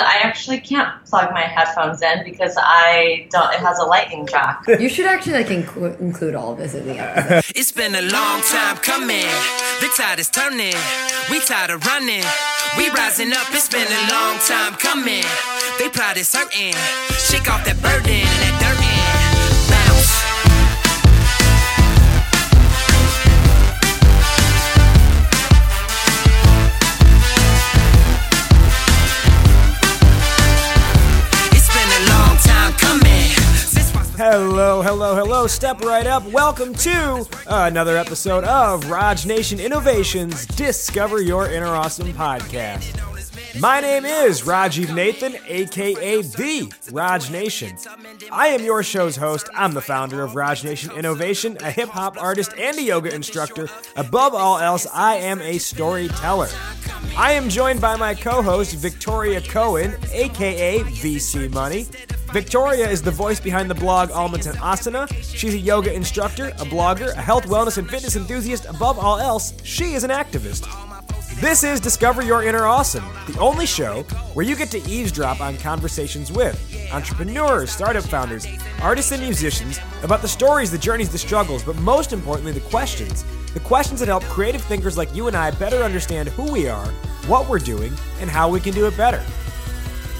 I actually can't plug my headphones in because I don't. It has a lightning jack. You should actually like inclu- include all of this in the episode. It's been a long time coming. The tide is turning. We tired of running. We rising up. It's been a long time coming. They pride is certain. Shake off that burden and that dirt Hello, hello, hello. Step right up. Welcome to another episode of Raj Nation Innovations Discover Your Inner Awesome podcast. My name is Rajiv Nathan, aka The Raj Nation. I am your show's host. I'm the founder of Raj Nation Innovation, a hip hop artist and a yoga instructor. Above all else, I am a storyteller. I am joined by my co host, Victoria Cohen, aka VC Money. Victoria is the voice behind the blog Almonton Asana. She's a yoga instructor, a blogger, a health, wellness, and fitness enthusiast. Above all else, she is an activist. This is Discover Your Inner Awesome, the only show where you get to eavesdrop on conversations with entrepreneurs, startup founders, artists, and musicians about the stories, the journeys, the struggles, but most importantly, the questions. The questions that help creative thinkers like you and I better understand who we are, what we're doing, and how we can do it better.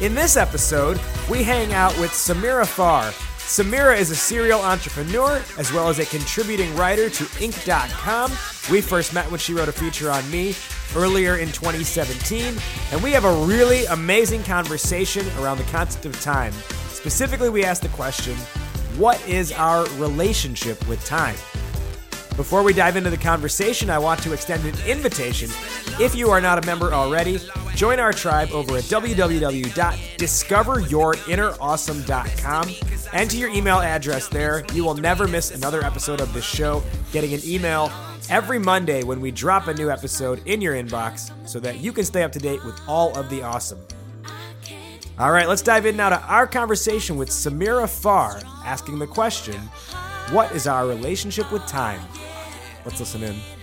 In this episode, we hang out with Samira Farr. Samira is a serial entrepreneur as well as a contributing writer to Inc.com. We first met when she wrote a feature on me earlier in 2017, and we have a really amazing conversation around the concept of time. Specifically, we asked the question what is our relationship with time? Before we dive into the conversation, I want to extend an invitation. If you are not a member already, join our tribe over at www.discoveryourinnerawesome.com. Enter your email address there. You will never miss another episode of this show, getting an email every Monday when we drop a new episode in your inbox so that you can stay up to date with all of the awesome. All right, let's dive in now to our conversation with Samira Farr, asking the question What is our relationship with time? Let's listen in.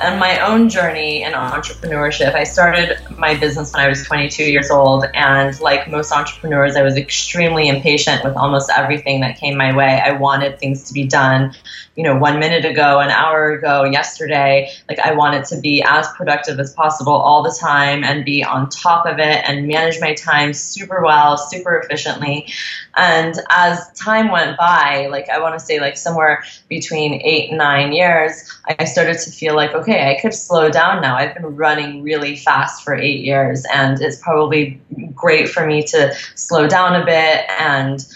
And my own journey in entrepreneurship. I started my business when I was 22 years old, and like most entrepreneurs, I was extremely impatient with almost everything that came my way. I wanted things to be done, you know, one minute ago, an hour ago, yesterday. Like I wanted to be as productive as possible all the time and be on top of it and manage my time super well, super efficiently. And as time went by, like I want to say, like somewhere between eight and nine years, I started to feel like, okay, I could slow down now. I've been running really fast for eight years, and it's probably great for me to slow down a bit and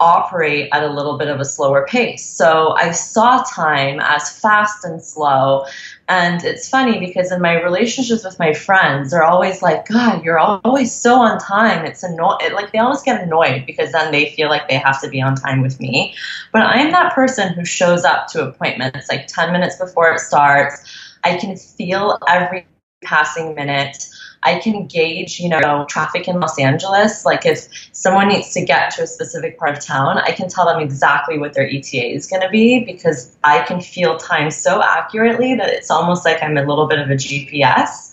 operate at a little bit of a slower pace. So I saw time as fast and slow. And it's funny because in my relationships with my friends, they're always like, God, you're always so on time. It's annoying. Like they always get annoyed because then they feel like they have to be on time with me. But I'm that person who shows up to appointments like 10 minutes before it starts. I can feel every passing minute. I can gauge, you know, traffic in Los Angeles. Like if someone needs to get to a specific part of town, I can tell them exactly what their ETA is going to be because I can feel time so accurately that it's almost like I'm a little bit of a GPS.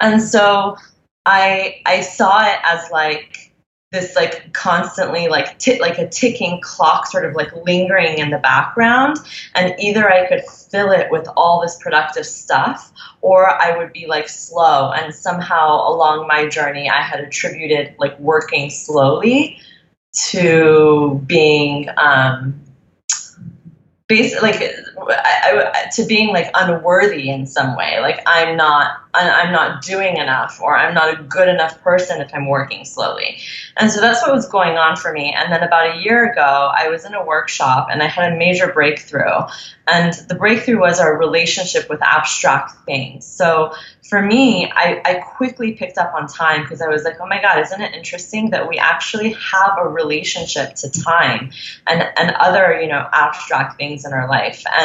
And so I I saw it as like this like constantly like t- like a ticking clock sort of like lingering in the background. And either I could fill it with all this productive stuff or I would be like slow. And somehow along my journey I had attributed like working slowly to being um basically like I, I, to being like unworthy in some way. Like i'm not i'm not doing enough or i'm not a good enough person if i'm working slowly. And so that's what was going on for me. And then about a year ago i was in a workshop and i had a major breakthrough. And the breakthrough was our relationship with abstract things. So for me i, I quickly picked up on time because i was like oh my god isn't it interesting that we actually have a relationship to time and, and other you know abstract things in our life? and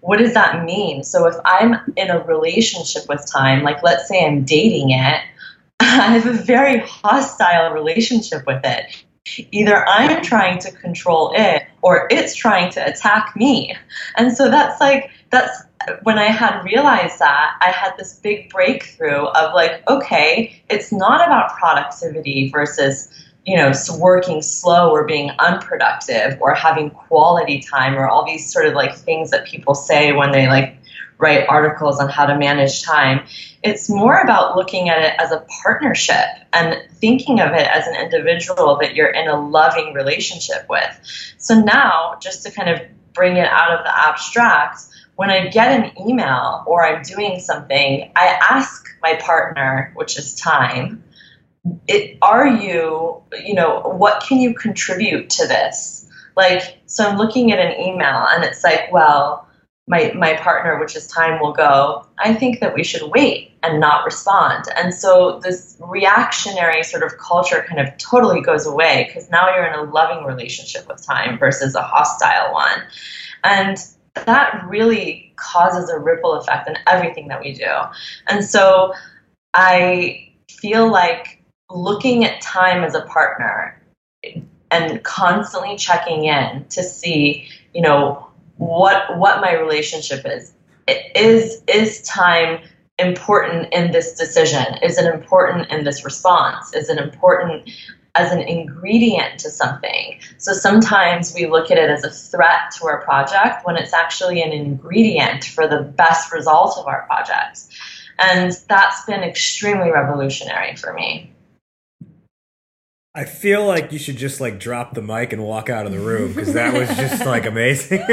what does that mean? So if i'm in a relationship with time like let's say i'm dating it i have a very hostile relationship with it. Either i'm trying to control it or it's trying to attack me. And so that's like that's when I had realized that, I had this big breakthrough of like, okay, it's not about productivity versus you know, working slow or being unproductive or having quality time or all these sort of like things that people say when they like write articles on how to manage time. It's more about looking at it as a partnership and thinking of it as an individual that you're in a loving relationship with. So now, just to kind of bring it out of the abstract, when I get an email or I'm doing something, I ask my partner, which is time, it, are you, you know, what can you contribute to this? Like, so I'm looking at an email and it's like, well, my, my partner, which is time, will go, I think that we should wait and not respond. And so this reactionary sort of culture kind of totally goes away because now you're in a loving relationship with time versus a hostile one. And that really causes a ripple effect in everything that we do. And so I feel like looking at time as a partner and constantly checking in to see, you know, what what my relationship is. Is is time important in this decision? Is it important in this response? Is it important as an ingredient to something? So sometimes we look at it as a threat to our project when it's actually an ingredient for the best result of our project. And that's been extremely revolutionary for me. I feel like you should just like drop the mic and walk out of the room because that was just like amazing.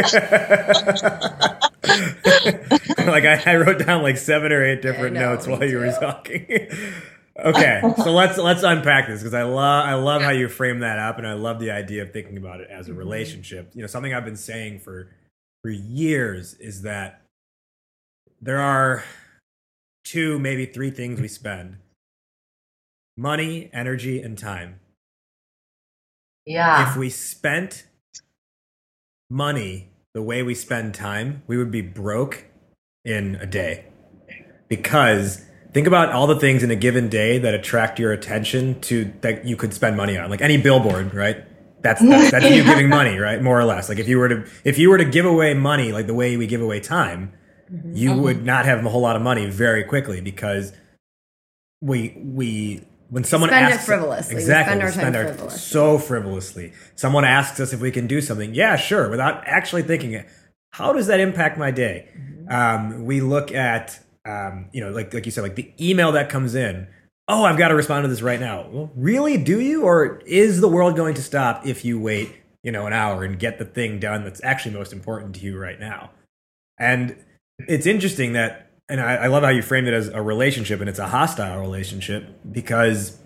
like I, I, wrote down like seven or eight different know, notes while you were talking. okay, so let's let's unpack this because I love I love how you frame that up and I love the idea of thinking about it as a mm-hmm. relationship. You know, something I've been saying for for years is that there are two, maybe three things we spend money, energy, and time yeah. If we spent money the way we spend time, we would be broke in a day. Because think about all the things in a given day that attract your attention to that you could spend money on. Like any billboard, right? That's that's, that's you giving money, right? More or less. Like if you were to if you were to give away money like the way we give away time, mm-hmm. you mm-hmm. would not have a whole lot of money very quickly because we we when someone spend asks it frivolously. exactly, we spend our spend time our, frivolously. so frivolously. Someone asks us if we can do something. Yeah, sure, without actually thinking it. How does that impact my day? Mm-hmm. Um, we look at, um, you know, like like you said, like the email that comes in. Oh, I've got to respond to this right now. Well, really? Do you? Or is the world going to stop if you wait, you know, an hour and get the thing done that's actually most important to you right now? And it's interesting that and I, I love how you framed it as a relationship and it's a hostile relationship because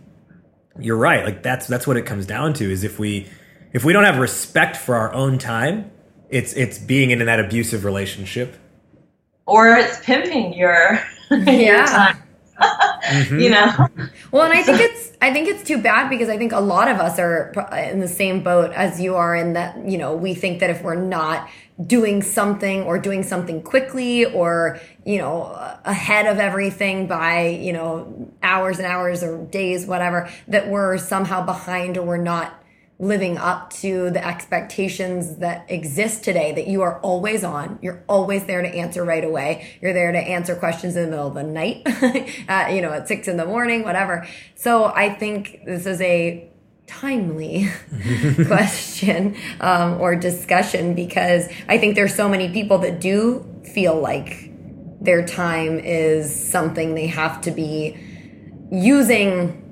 you're right. Like that's that's what it comes down to is if we if we don't have respect for our own time, it's it's being in that abusive relationship. Or it's pimping your, yeah. your time. mm-hmm. You know. Well, and I think it's I think it's too bad because I think a lot of us are in the same boat as you are in that you know we think that if we're not doing something or doing something quickly or you know ahead of everything by you know hours and hours or days whatever that we're somehow behind or we're not living up to the expectations that exist today that you are always on you're always there to answer right away you're there to answer questions in the middle of the night at, you know at six in the morning whatever so i think this is a timely question um, or discussion because I think there's so many people that do feel like their time is something they have to be using.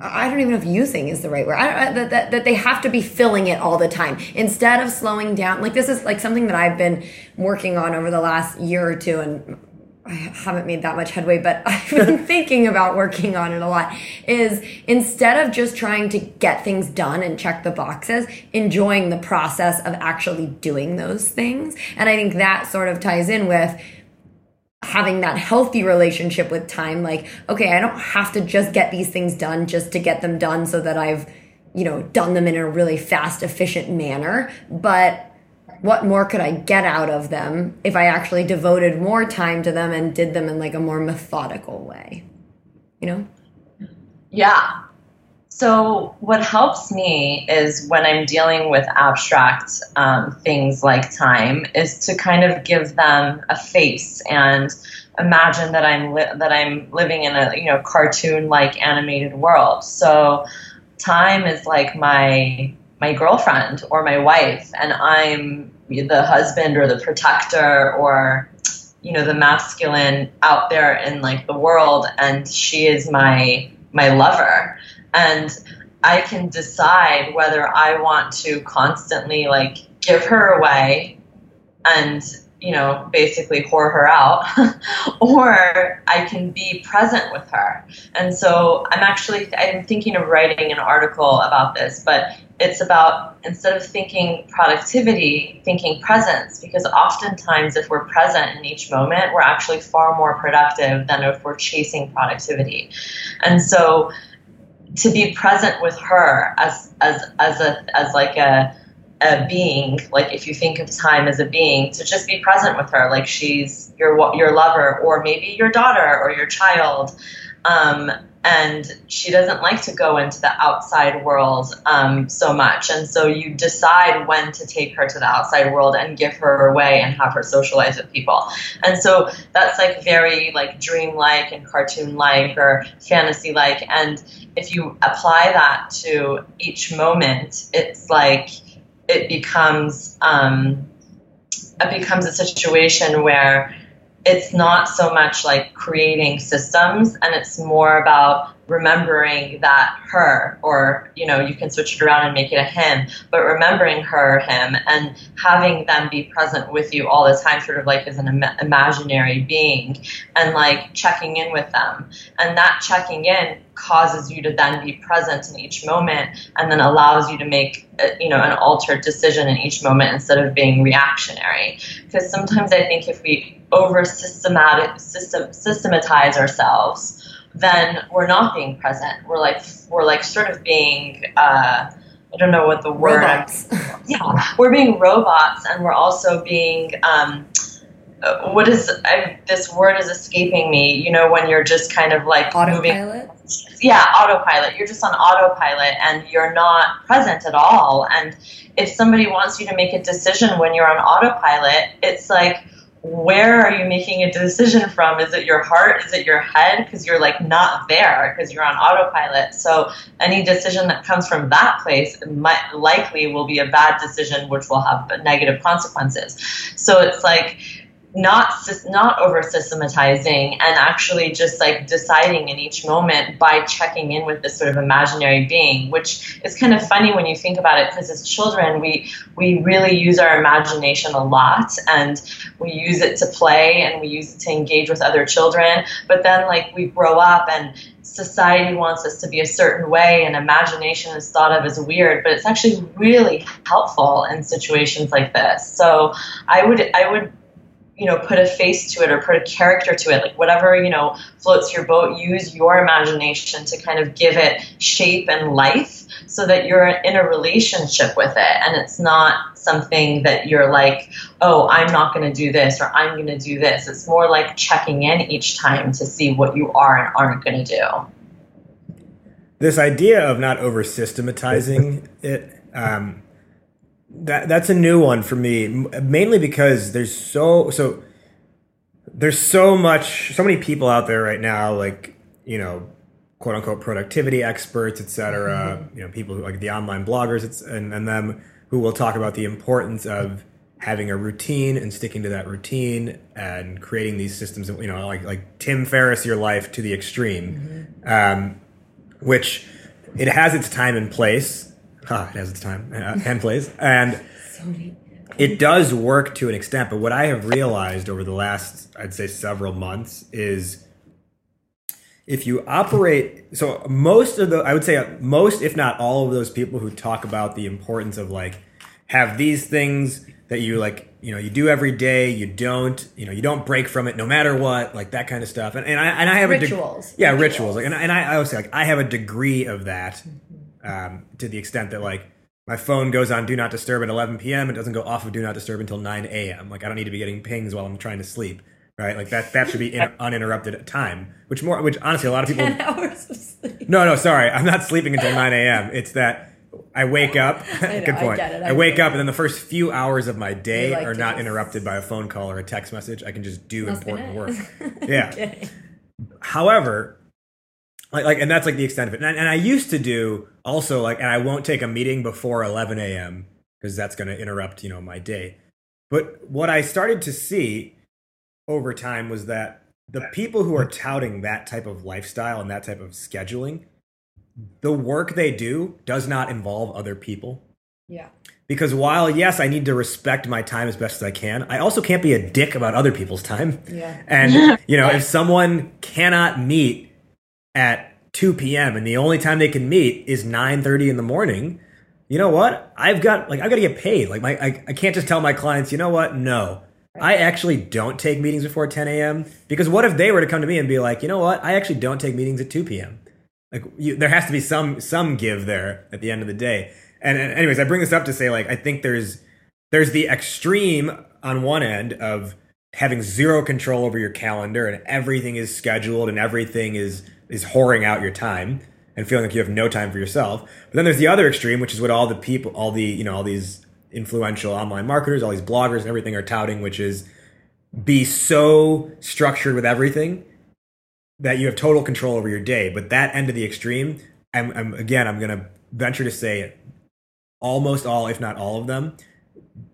I don't even know if using is the right word. I, that, that, that they have to be filling it all the time instead of slowing down. Like this is like something that I've been working on over the last year or two, and I haven't made that much headway, but I've been thinking about working on it a lot. Is instead of just trying to get things done and check the boxes, enjoying the process of actually doing those things. And I think that sort of ties in with having that healthy relationship with time. Like, okay, I don't have to just get these things done just to get them done so that I've, you know, done them in a really fast, efficient manner. But what more could I get out of them if I actually devoted more time to them and did them in like a more methodical way? You know? Yeah. So, what helps me is when I'm dealing with abstract um, things like time, is to kind of give them a face and imagine that I'm li- that I'm living in a you know cartoon-like animated world. So, time is like my my girlfriend or my wife, and I'm the husband or the protector or you know the masculine out there in like the world, and she is my my lover and I can decide whether I want to constantly like give her away and you know basically whore her out or I can be present with her. And so I'm actually I'm thinking of writing an article about this, but it's about instead of thinking productivity, thinking presence, because oftentimes if we're present in each moment, we're actually far more productive than if we're chasing productivity. And so to be present with her as as as a as like a a being like if you think of time as a being to just be present with her like she's your your lover or maybe your daughter or your child. Um, and she doesn't like to go into the outside world um, so much. And so you decide when to take her to the outside world and give her away and have her socialize with people. And so that's like very like dream-like and cartoon-like or fantasy-like. And if you apply that to each moment it's like it becomes um, it becomes a situation where it's not so much like creating systems and it's more about remembering that her or you know you can switch it around and make it a him but remembering her him and having them be present with you all the time sort of like as an Im- imaginary being and like checking in with them. And that checking in causes you to then be present in each moment and then allows you to make uh, you know an altered decision in each moment instead of being reactionary because sometimes i think if we over systematic system, systematize ourselves then we're not being present. We're like we're like sort of being uh, I don't know what the word. Robots. yeah, we're being robots, and we're also being. Um, uh, what is I, this word is escaping me? You know, when you're just kind of like autopilot. Moving, yeah, autopilot. You're just on autopilot, and you're not present at all. And if somebody wants you to make a decision when you're on autopilot, it's like where are you making a decision from? Is it your heart? Is it your head? Because you're like not there because you're on autopilot. So any decision that comes from that place might likely will be a bad decision, which will have negative consequences. So it's like not not over systematizing and actually just like deciding in each moment by checking in with this sort of imaginary being which is kind of funny when you think about it because as children we we really use our imagination a lot and we use it to play and we use it to engage with other children. But then like we grow up and society wants us to be a certain way and imagination is thought of as weird but it's actually really helpful in situations like this. So i would i would you know put a face to it or put a character to it. Like whatever you know floats your boat use your imagination to kind of give it shape and life so that you're in a relationship with it. And it's not something that you're like oh i'm not going to do this or i'm going to do this. It's more like checking in each time to see what you are and aren't going to do. This idea of not over systematizing it um, that that's a new one for me, mainly because there's so so there's so much so many people out there right now, like you know, quote unquote productivity experts, etc. Mm-hmm. You know, people who, like the online bloggers, it's, and and them who will talk about the importance of having a routine and sticking to that routine and creating these systems. You know, like like Tim Ferriss, your life to the extreme, mm-hmm. um, which it has its time and place It has its time. Uh, uh and place, and it does work to an extent. But what I have realized over the last, I'd say, several months is if you operate so most of the i would say uh, most if not all of those people who talk about the importance of like have these things that you like you know you do every day you don't you know you don't break from it no matter what like that kind of stuff. And, and i and i have rituals a de- yeah rituals, rituals. Like, and, and I, I always say like i have a degree of that mm-hmm. Um, to the extent that like my phone goes on do not disturb at 11 p.m. It doesn't go off of do not disturb until 9 a.m. Like I don't need to be getting pings while I'm trying to sleep, right? Like that that should be in, uninterrupted time. Which more, which honestly, a lot of people ten hours of sleep. No, no, sorry. I'm not sleeping until 9 a.m. It's that I wake up. I know, good I point. it, I I, wake up, and then the first few hours of my day like are not just- interrupted by a phone call or a text message. I can just do important work. Yeah. However, like, like, and that's like the extent of it. And, and I used to do also like, and I won't take a meeting before 11 a.m. because that's going to interrupt, you know, my day. But what I started to see over time was that the people who are touting that type of lifestyle and that type of scheduling, the work they do does not involve other people. Yeah. Because while yes, I need to respect my time as best as I can, I also can't be a dick about other people's time. Yeah. And you know, if someone cannot meet at 2 p.m. and the only time they can meet is 9:30 in the morning, you know what? I've got like I've got to get paid. Like my I, I can't just tell my clients, you know what? No. I actually don't take meetings before 10 a.m. because what if they were to come to me and be like, you know what? I actually don't take meetings at 2 p.m. Like you, there has to be some some give there at the end of the day. And, and anyways, I bring this up to say like I think there's there's the extreme on one end of having zero control over your calendar and everything is scheduled and everything is is whoring out your time and feeling like you have no time for yourself. But then there's the other extreme, which is what all the people, all the you know, all these influential online marketers, all these bloggers and everything are touting, which is be so structured with everything that you have total control over your day. But that end of the extreme, I'm, I'm again, I'm gonna venture to say it, almost all, if not all of them,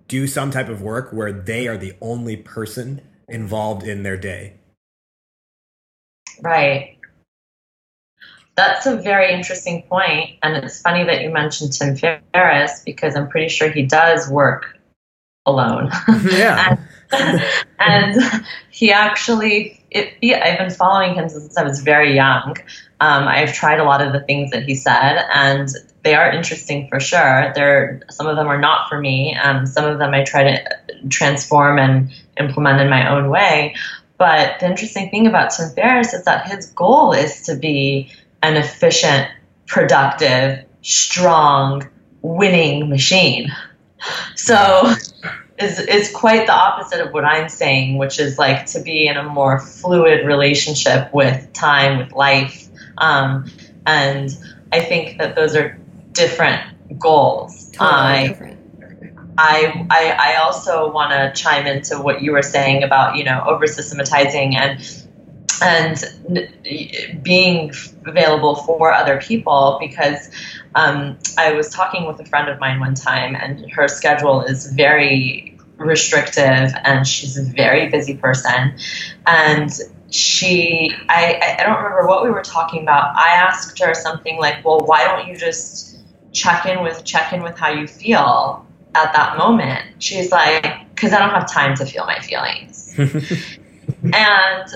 do some type of work where they are the only person involved in their day. Right. That's a very interesting point, and it's funny that you mentioned Tim Ferriss because I'm pretty sure he does work alone. Yeah. and, and he actually, it, he, I've been following him since I was very young. Um, I've tried a lot of the things that he said, and they are interesting for sure. They're some of them are not for me. Um, some of them I try to transform and implement in my own way. But the interesting thing about Tim Ferriss is that his goal is to be an efficient, productive, strong, winning machine. So is is quite the opposite of what I'm saying, which is like to be in a more fluid relationship with time, with life. Um, and I think that those are different goals. Totally I different. I, I, I also want to chime into what you were saying about you know over systematizing and and being available for other people because um, I was talking with a friend of mine one time and her schedule is very restrictive and she's a very busy person. And she I, I- I don't remember what we were talking about. I asked her something like well why don't you just check in with check in with how you feel at that moment? She's like because i don't have time to feel my feelings. And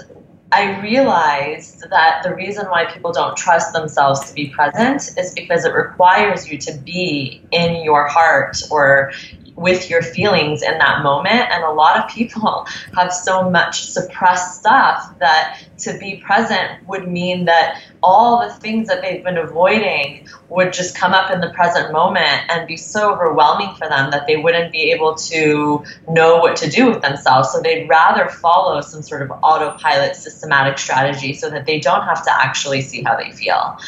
I realized that the reason why people don't trust themselves to be present is because it requires you to be in your heart or with your feelings in that moment. And a lot of people have so much suppressed stuff that to be present would mean that all the things that they've been avoiding would just come up in the present moment and be so overwhelming for them that they wouldn't be able to know what to do with themselves. So they'd rather follow some sort of autopilot systematic strategy so that they don't have to actually see how they feel.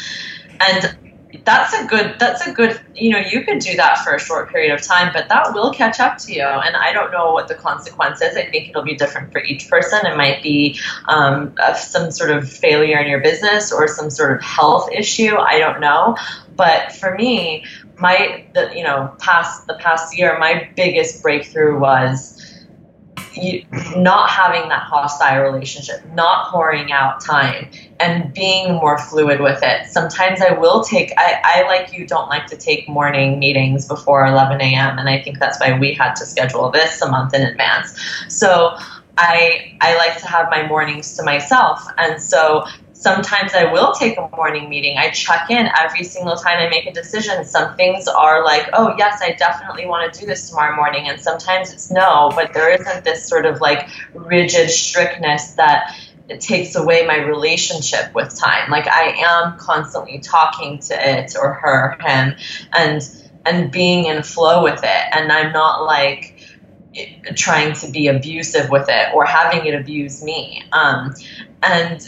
And that's a good that's a good you know you could do that for a short period of time but that will catch up to you. And i don't know what the consequence is. I think it'll be different for each person. It might be um, some sort of failure in your business or some sort of health issue. I don't know. But for me my the you know past the past year my biggest breakthrough was you, not having that hostile relationship, not pouring out time, and being more fluid with it. Sometimes I will take, I, I like you, don't like to take morning meetings before 11 a.m., and I think that's why we had to schedule this a month in advance. So I, I like to have my mornings to myself. And so sometimes I will take a morning meeting. I check in every single time I make a decision. Some things are like, oh, yes, I definitely want to do this tomorrow morning. And sometimes it's no, but there isn't this sort of like rigid strictness that it takes away my relationship with time. Like I am constantly talking to it or her, him, and and being in flow with it. And I'm not like trying to be abusive with it or having it abuse me. Um, and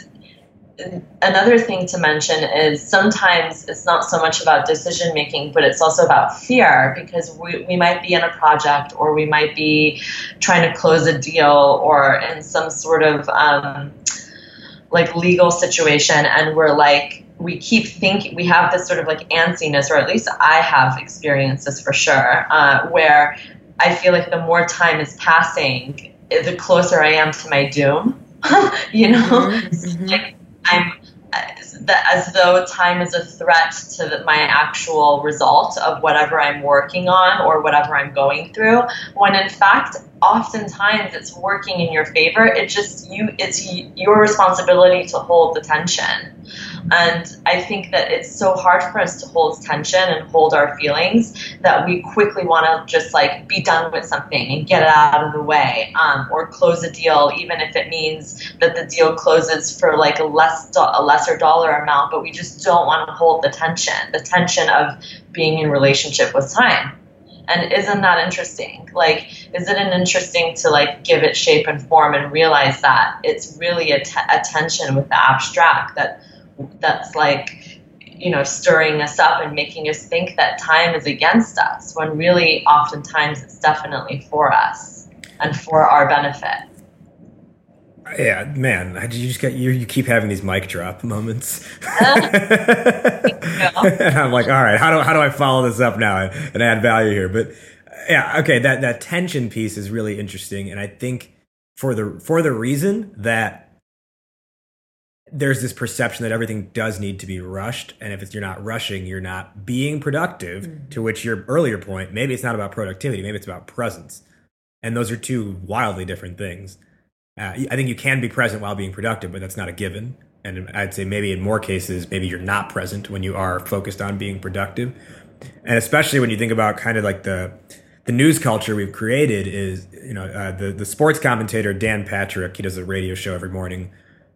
another thing to mention is sometimes it's not so much about decision making, but it's also about fear because we, we might be in a project or we might be trying to close a deal or in some sort of um, like legal situation, and we're like, we keep thinking we have this sort of like antsiness, or at least I have experienced this for sure, uh, where I feel like the more time is passing, the closer I am to my doom. you know, mm-hmm. like I'm as though time is a threat to my actual result of whatever I'm working on or whatever I'm going through. When in fact, oftentimes it's working in your favor. It just you, it's your responsibility to hold the tension. And I think that it's so hard for us to hold tension and hold our feelings that we quickly want to just like be done with something and get it out of the way um, or close a deal, even if it means that the deal closes for like a less do- a lesser dollar amount. But we just don't want to hold the tension, the tension of being in relationship with time. And isn't that interesting? Like, isn't it interesting to like give it shape and form and realize that it's really a, t- a tension with the abstract that that's like you know stirring us up and making us think that time is against us when really oftentimes it's definitely for us and for our benefit. Yeah man you just get you, you keep having these mic drop moments? And i'm like all right how do, how do i follow this up now and add value here? But yeah okay that that tension piece is really interesting and i think for the for the reason that there's this perception that everything does need to be rushed and if you're not rushing you're not being productive mm-hmm. to which your earlier point maybe it's not about productivity maybe it's about presence. And those are two wildly different things. Uh, i think you can be present while being productive but that's not a given. And i'd say maybe in more cases maybe you're not present when you are focused on being productive. And especially when you think about kind of like the the news culture we've created is you know uh, the the sports commentator Dan Patrick he does a radio show every morning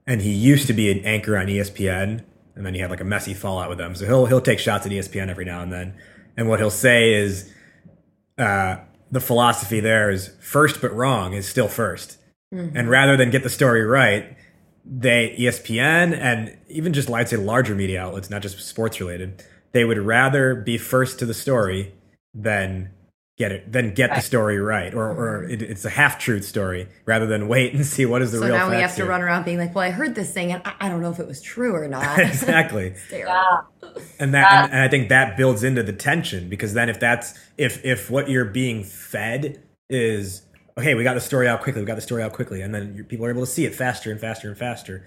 and he used to be an anchor on ESPN, and then he had like a messy fallout with them. So he'll he'll take shots at ESPN every now and then, and what he'll say is, uh, the philosophy there is first but wrong is still 1st mm-hmm. and rather than get the story right, they ESPN and even just I'd say larger media outlets, not just sports related, they would rather be first to the story than get it then get the story right or, or mm-hmm. it, it's a half-truth story rather than wait and see what is the real. so real now we have here. to run around being like well i heard this thing and i, I don't know if it was true or not exactly yeah. and that and, and i think that builds into the tension because then if that's if if what you're being fed is okay we got the story out quickly we got the story out quickly and then people are able to see it faster and faster and faster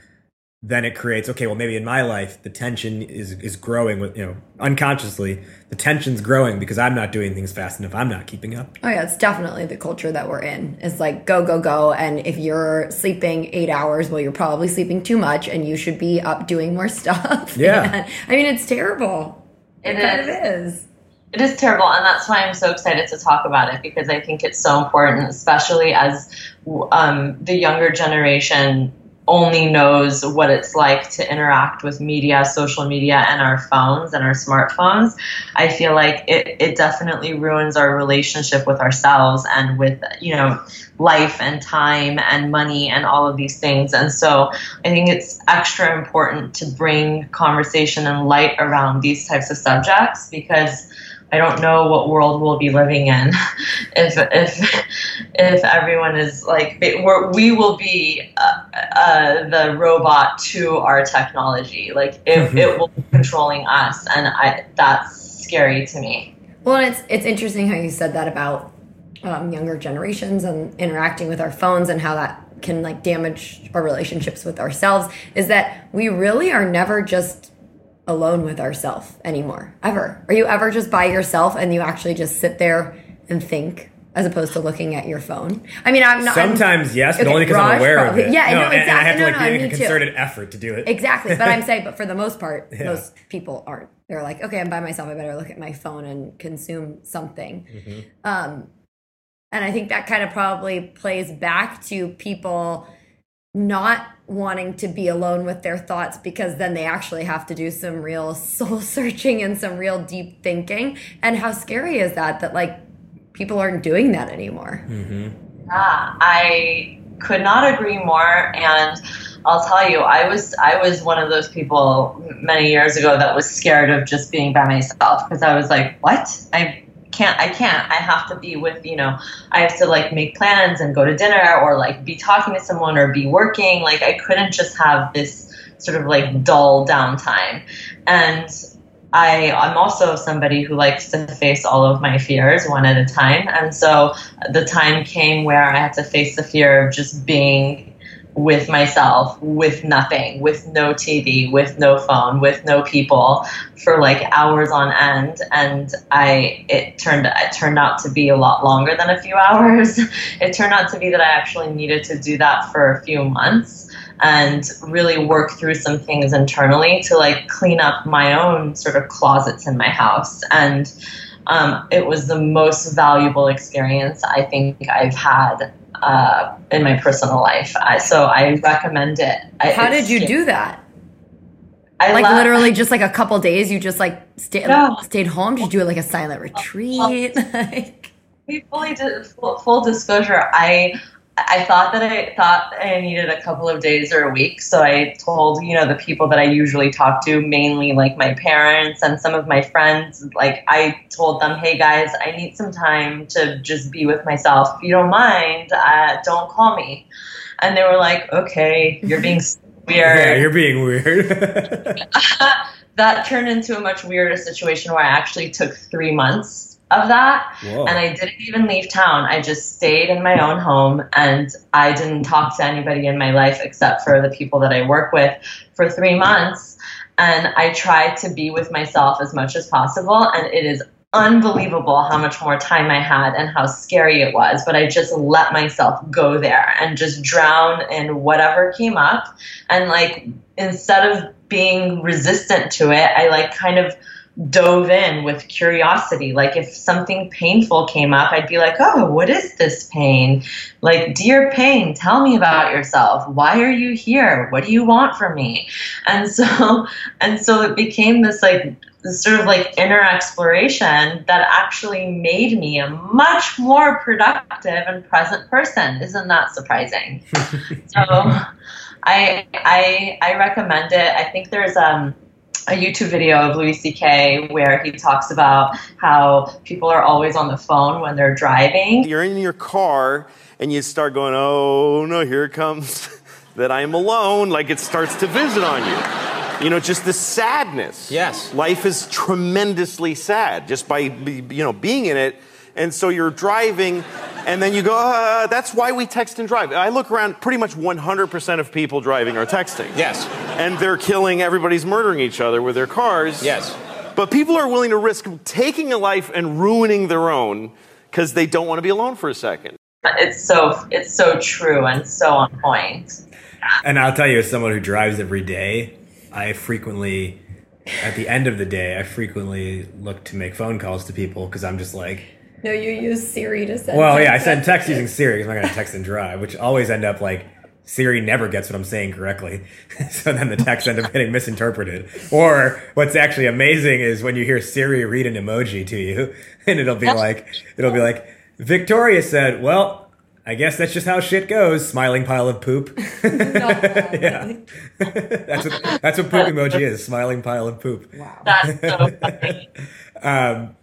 then it creates okay well maybe in my life the tension is is growing with you know unconsciously the tension's growing because i'm not doing things fast enough. I'm not keeping up. Oh yeah it's definitely the culture that we're in. It's like go go go. And if you're sleeping eight hours well you're probably sleeping too much and you should be up doing more stuff. Yeah. I mean it's terrible. It, it is. kind of is. It is terrible and that's why i'm so excited to talk about it because i think it's so important especially as um, the younger generation only knows what it's like to interact with media, social media, and our phones and our smartphones, I feel like it, it definitely ruins our relationship with ourselves and with, you know, life and time and money and all of these things. And so I think it's extra important to bring conversation and light around these types of subjects because I don't know what world we'll be living in if if if everyone is like we will be uh, uh, the robot to our technology. Like it, mm-hmm. it will be controlling us, and I that's scary to me. Well, it's it's interesting how you said that about um, younger generations and interacting with our phones and how that can like damage our relationships with ourselves. Is that we really are never just alone with ourselves anymore ever are you ever just by yourself and you actually just sit there and think as opposed to looking at your phone i mean i'm not sometimes I'm, yes but okay, only because i'm aware probably, of it yeah no, no, exactly. and i have to no, like no, make a concerted too. effort to do it exactly but i'm saying but for the most part yeah. most people aren't they're like okay i'm by myself i better look at my phone and consume something mm-hmm. um and i think that kind of probably plays back to people not wanting to be alone with their thoughts because then they actually have to do some real soul searching and some real deep thinking. And how scary is that? That like people aren't doing that anymore. Mm-hmm. Yeah, I could not agree more. And I'll tell you, I was I was one of those people many years ago that was scared of just being by myself because I was like, what? I can't I can't. I have to be with, you know, I have to like make plans and go to dinner or like be talking to someone or be working. Like I couldn't just have this sort of like dull downtime. And I, I'm also somebody who likes to face all of my fears one at a time. And so the time came where I had to face the fear of just being with myself, with nothing, with no TV, with no phone, with no people for like hours on end. And I, it turned, it turned out to be a lot longer than a few hours. It turned out to be that I actually needed to do that for a few months and really work through some things internally to like clean up my own sort of closets in my house. And um, it was the most valuable experience I think I've had uh, in my personal life. I, so I recommend it. I, How did you do that? I like literally just like a couple days, you just like stay, No. stayed home. Did you do like a silent retreat? like, fully full, full disclosure. I I thought that I thought I needed a couple of days or a week, so I told you know the people that I usually talk to, mainly like my parents and some of my friends. Like I told them, hey guys, I need some time to just be with myself. If you don't mind, uh, don't call me. And they were like, okay, you're being weird. Yeah, you're being weird. that turned into a much weirder situation where I actually took three months of that. Whoa. And I didn't even leave town. I just stayed in my own home and I didn't talk to anybody in my life except for the people that I work with for three months. And I tried to be with myself as much as possible. And it is unbelievable how much more time I had and how scary it was. But I just let myself go there and just drown in whatever came up. And like, instead of being resistant to it, I like kind of dove in with curiosity. Like if something painful came up, I'd be like, "Oh, what is this pain?" Like, "Dear pain, tell me about yourself. Why are you here? What do you want from me?" And so and so it became this like this sort of like inner exploration that actually made me a much more productive and present person. Isn't that surprising? so I I I recommend it. I think there's um a YouTube video of Louis C.K. where he talks about how people are always on the phone when they're driving. You're in your car and you start going, oh no, here it comes that I'm alone. Like it starts to visit on you. You know, just the sadness. Yes. Life is tremendously sad just by, you know, being in it. And so you're driving and then you go, uh, that's why we text and drive. I look around, pretty much 100% of people driving are texting. Yes. And they're killing, everybody's murdering each other with their cars. Yes. But people are willing to risk taking a life and ruining their own because they don't want to be alone for a second. It's so it's so true and so on point. And I'll tell you, as someone who drives every day, I frequently, at the end of the day, I frequently look to make phone calls to people because I'm just like, no, you use Siri to send. well, yeah, I text send text using Siri because I'm not going to text and drive, which always end up like Siri never gets what I'm saying correctly. so then the text end up getting misinterpreted. Or what's actually amazing is when you hear Siri read an emoji to you, and it'll be like, it'll be like, Victoria said, well, I guess that's just how shit goes. Smiling pile of poop. yeah, that's what that's what poop emoji is. Smiling pile of poop. Wow. That's so funny. Um,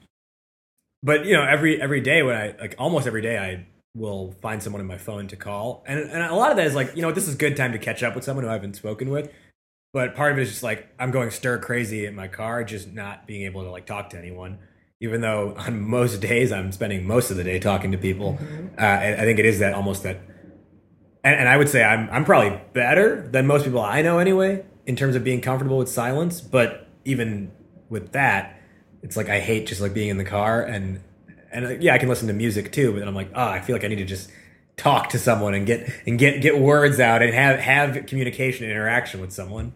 but you know, every every day when I like almost every day I will find someone in my phone to call, and and a lot of that is like you know this is a good time to catch up with someone who I haven't spoken with. But part of it is just like I'm going stir crazy in my car, just not being able to like talk to anyone. Even though on most days I'm spending most of the day talking to people, uh, and I think it is that almost that and, and I would say I'm I'm probably better than most people I know anyway in terms of being comfortable with silence. But even with that, it's like I hate just like being in the car and and uh, yeah, I can listen to music too. But then I'm like, oh, I feel like I need to just talk to someone and get and get get words out and have have communication and interaction with someone.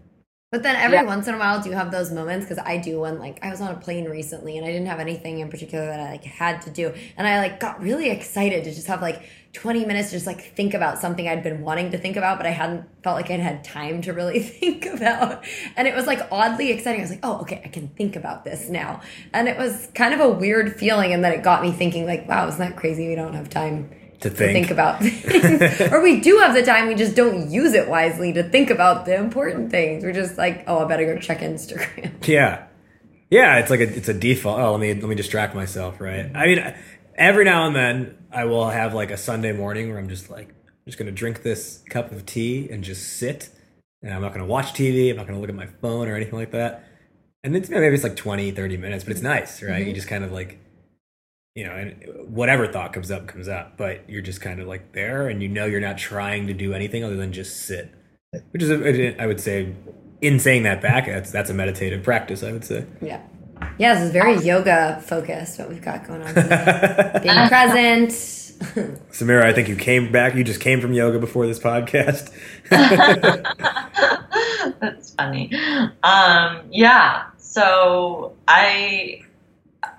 But then every Yeah. once in a while, do you have those moments? Because I do when like I was on a plane recently and I didn't have anything in particular that I like had to do, and I like got really excited to just have like 20 minutes to just like think about something I'd been wanting to think about, but I hadn't felt like I'd had time to really think about, and it was like oddly exciting. I was like, oh, okay, I can think about this now, and it was kind of a weird feeling, and then it got me thinking like, wow, isn't that crazy? We don't have time To to think. think about things. or we do have the time, we just don't use it wisely to think about the important things. We're just like, oh, I better go check Instagram. Yeah, yeah. It's like a it's a default. Oh, let me let me distract myself, right? I mean, every now and then I will have like a Sunday morning where I'm just like, I'm just gonna drink this cup of tea and just sit, and I'm not gonna watch TV. I'm not gonna look at my phone or anything like that. And it's maybe it's like 20, 30 minutes, but it's nice, right? You mm-hmm. just kind of like, you know, and whatever thought comes up comes up, but you're just kind of like there, and you know you're not trying to do anything other than just sit, which is a, I would say. In saying that back, that's that's a meditative practice. I would say. Yeah. Yeah, this is very yoga focused, what we've got going on today. Being present. Samira, I think you came back. You just came from yoga before this podcast. That's funny. Um, yeah. So I,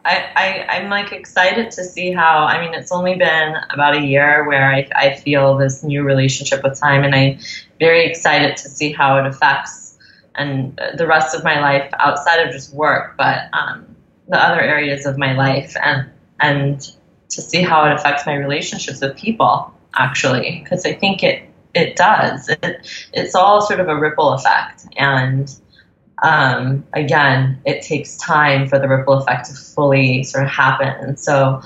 I, I, I'm like excited to see how. I mean, it's only been about a year where I, I feel this new relationship with time, and I'm very excited to see how it affects and the rest of my life outside of just work, but um, the other areas of my life, and and to see how it affects my relationships with people. Actually, because I think it it does. It, it's all sort of a ripple effect. And um, again, it takes time for the ripple effect to fully sort of happen. And so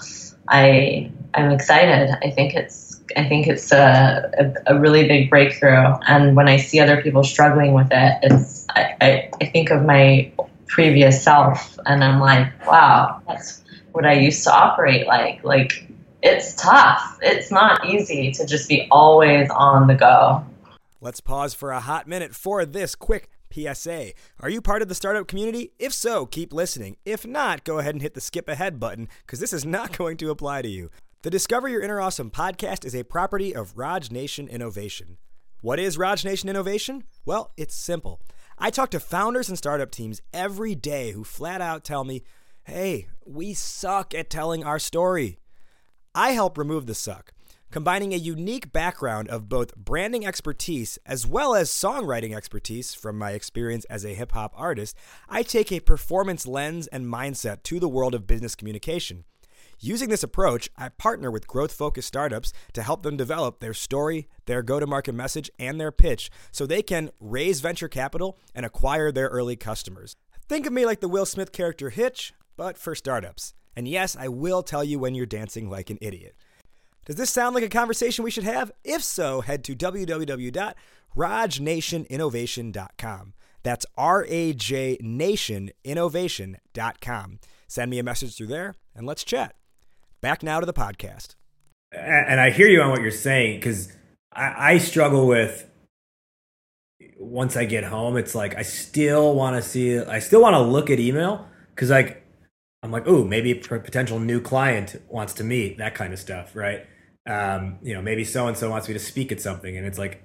I, I'm excited. I think it's, I think it's a, a, a really big breakthrough. And when I see other people struggling with it, it's, I, I, I think of my previous self and I'm like, wow, that's what I used to operate like. Like, it's tough. It's not easy to just be always on the go. Let's pause for a hot minute for this quick PSA. Are you part of the startup community? If so, keep listening. If not, go ahead and hit the skip ahead button because this is not going to apply to you. The Discover Your Inner Awesome podcast is a property of Raj Nation Innovation. What is Raj Nation Innovation? Well, it's simple. I talk to founders and startup teams every day who flat out tell me, hey, we suck at telling our story. I help remove the suck, combining a unique background of both branding expertise as well as songwriting expertise from my experience as a hip hop artist. I take a performance lens and mindset to the world of business communication. Using this approach, I partner with growth focused startups to help them develop their story, their go to market message, and their pitch so they can raise venture capital and acquire their early customers. Think of me like the Will Smith character Hitch, but for startups. And yes, I will tell you when you're dancing like an idiot. Does this sound like a conversation we should have? If so, head to www.rajnationinnovation.com. That's R A J Nation Innovation.com. Send me a message through there and let's chat. Back now to the podcast. And I hear you on what you're saying because I, I struggle with once I get home, it's like I still want to see, I still want to look at email because like I'm like, oh, maybe a potential new client wants to meet that kind of stuff, right? Um, you know, maybe so and so wants me to speak at something, and it's like,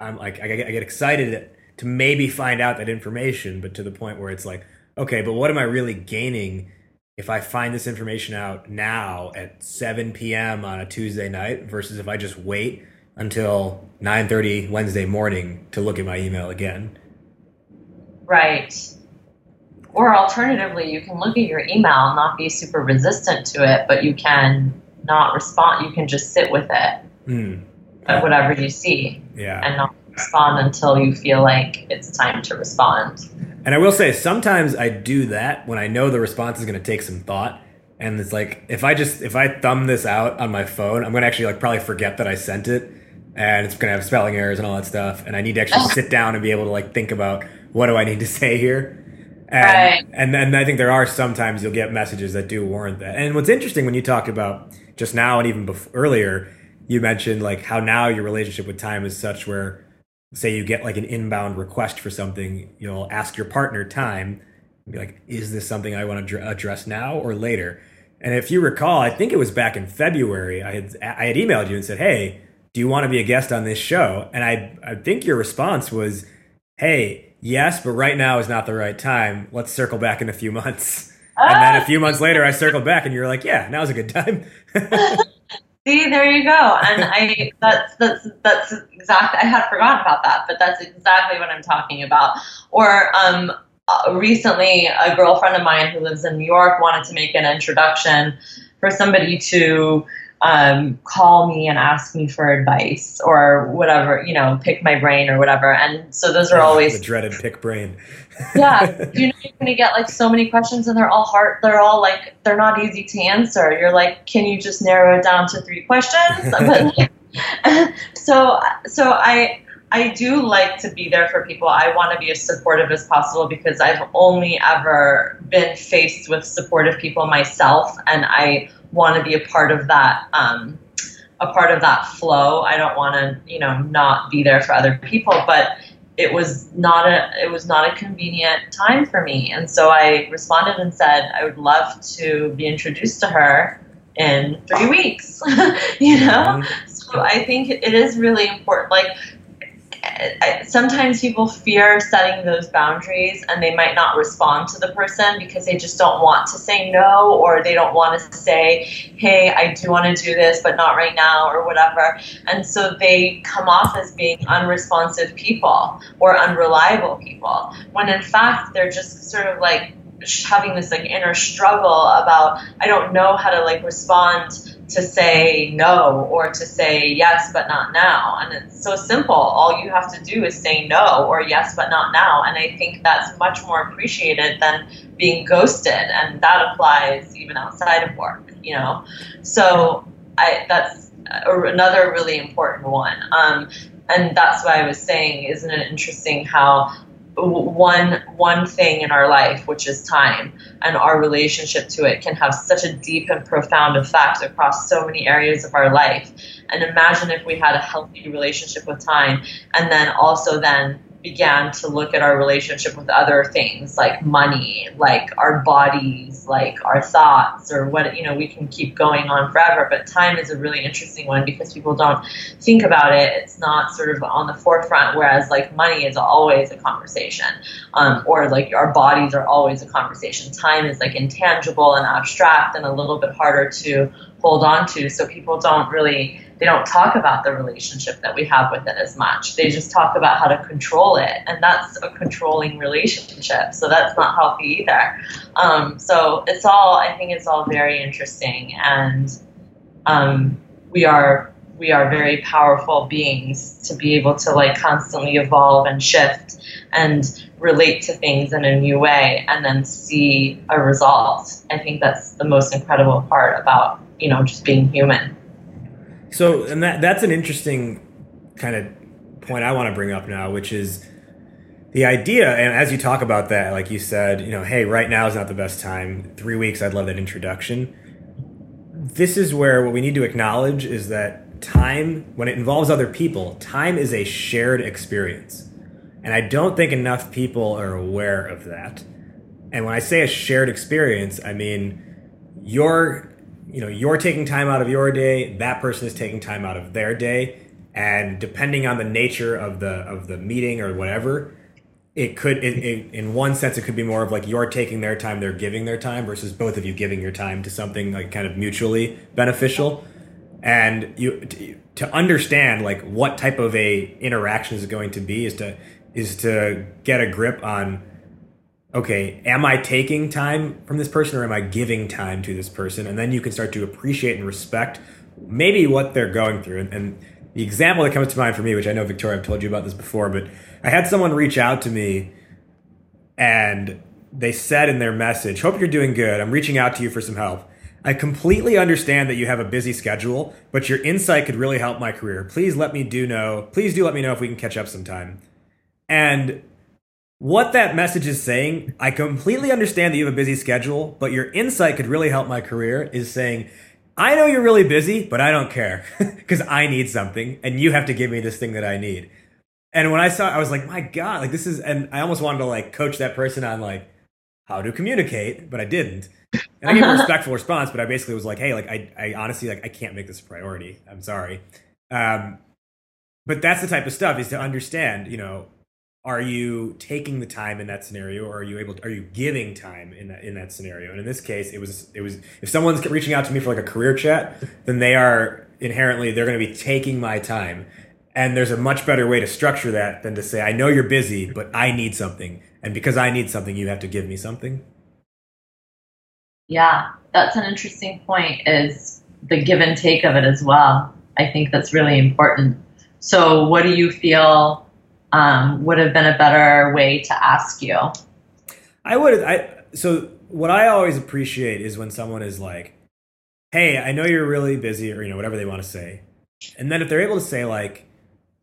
I'm like, I get, I get excited to maybe find out that information, but to the point where it's like, okay, but what am I really gaining if I find this information out now at 7 p.m. on a Tuesday night versus if I just wait until 9:30 Wednesday morning to look at my email again? Right. Or alternatively, you can look at your email and not be super resistant to it, but you can not respond. You can just sit with it, hmm. at whatever you see, Yeah. and not respond until you feel like it's time to respond. And I will say, sometimes I do that when I know the response is going to take some thought. And it's like, if I just, if I thumb this out on my phone, I'm going to actually like probably forget that I sent it. And it's going to have spelling errors and all that stuff. And I need to actually sit down and be able to like think about what do I need to say here. And, Right. and then I think there are sometimes you'll get messages that do warrant that. And what's interesting when you talk about just now and even before, earlier, you mentioned like how now your relationship with time is such where say you get like an inbound request for something, you'll ask your partner time, be like, is this something I want to address now or later? And if you recall, I think it was back in February, I had I had emailed you and said, hey, do you want to be a guest on this show? And I I think your response was, hey, yes, but right now is not the right time. Let's circle back in a few months. And then a few months later, I circled back, and you were like, "Yeah, now's a good time." See, there you go. And I that's that's that's exactly I had forgotten about that, but that's exactly what I'm talking about. Or um uh, recently a girlfriend of mine who lives in New York wanted to make an introduction for somebody to um, call me and ask me for advice or whatever, you know, pick my brain or whatever. And so those are always the dreaded pick brain. yeah, you know, you're gonna get like so many questions, and they're all hard. They're all like they're not easy to answer. You're like, can you just narrow it down to three questions? so, so I I do like to be there for people. I want to be as supportive as possible because I've only ever been faced with supportive people myself, and I want to be a part of that. Um, a part of that flow. I don't want to, you know, not be there for other people, but it was not a it was not a convenient time for me, and so I responded and said I would love to be introduced to her in three weeks. you know, mm-hmm. so I think it is really important. Like sometimes people fear setting those boundaries and they might not respond to the person because they just don't want to say no or they don't want to say hey i do want to do this but not right now or whatever. And so they come off as being unresponsive people or unreliable people when in fact they're just sort of like having this like inner struggle about i don't know how to like respond to say no or to say yes but not now. And it's so simple. All you have to do is say no or yes but not now. And i think that's much more appreciated than being ghosted. And that applies even outside of work you know? So i that's another really important one. Um, and that's why i was saying isn't it interesting how one one thing in our life which is time and our relationship to it can have such a deep and profound effect across so many areas of our life. And imagine if we had a healthy relationship with time and then also then began to look at our relationship with other things like money, like our bodies, like our thoughts, or what, you know, we can keep going on forever. But time is a really interesting one because people don't think about it. It's not sort of on the forefront, whereas like money is always a conversation, um, or like our bodies are always a conversation. Time is like intangible and abstract and a little bit harder to hold on to. So people don't really they don't talk about the relationship that we have with it as much. They just talk about how to control it, and that's a controlling relationship. So that's not healthy either. Um, so it's all I think it's all very interesting, and um, we are we are very powerful beings to be able to like constantly evolve and shift and relate to things in a new way and then see a result. I think that's the most incredible part about you know just being human. So, and that that's an interesting kind of point I want to bring up now, which is the idea. And as you talk about that, like you said, you know, hey, right now is not the best time. Three weeks, I'd love that introduction. This is where what we need to acknowledge is that time, when it involves other people, time is a shared experience. And I don't think enough people are aware of that. And when I say a shared experience, I mean your you know you're taking time out of your day that person is taking time out of their day. And depending on the nature of the of the meeting or whatever it could it, it, in one sense it could be more of like you're taking their time they're giving their time versus both of you giving your time to something like kind of mutually beneficial. And you to, to understand like what type of a interaction is going to be is to is to get a grip on okay, am I taking time from this person or am I giving time to this person? And then you can start to appreciate and respect maybe what they're going through. And, and the example that comes to mind for me, which I know Victoria, I've told you about this before, but I had someone reach out to me and they said in their message, Hope you're doing good. I'm reaching out to you for some help. I completely understand that you have a busy schedule, but your insight could really help my career. Please let me do know. Please do let me know if we can catch up sometime. And what that message is saying, I completely understand that you have a busy schedule, but your insight could really help my career is saying, I know you're really busy, but I don't care because I need something and you have to give me this thing that I need. And when I saw I was like, my God, like this is, and I almost wanted to like coach that person on like how to communicate, but I didn't. And I gave a respectful response, but I basically was like, hey, like I, I honestly, like I can't make this a priority. I'm sorry. Um, but that's the type of stuff is to understand, you know, are you taking the time in that scenario or are you able to, are you giving time in that in that scenario and in this case it was it was if someone's reaching out to me for like a career chat then they are inherently they're going to be taking my time and there's a much better way to structure that than to say i know you're busy but i need something and because i need something you have to give me something yeah that's an interesting point is the give and take of it as well. I think that's really important. So, what do you feel um, would have been a better way to ask you? I would. I so what I always appreciate is when someone is like, "Hey, I know you're really busy," or you know whatever they want to say, and then if they're able to say like,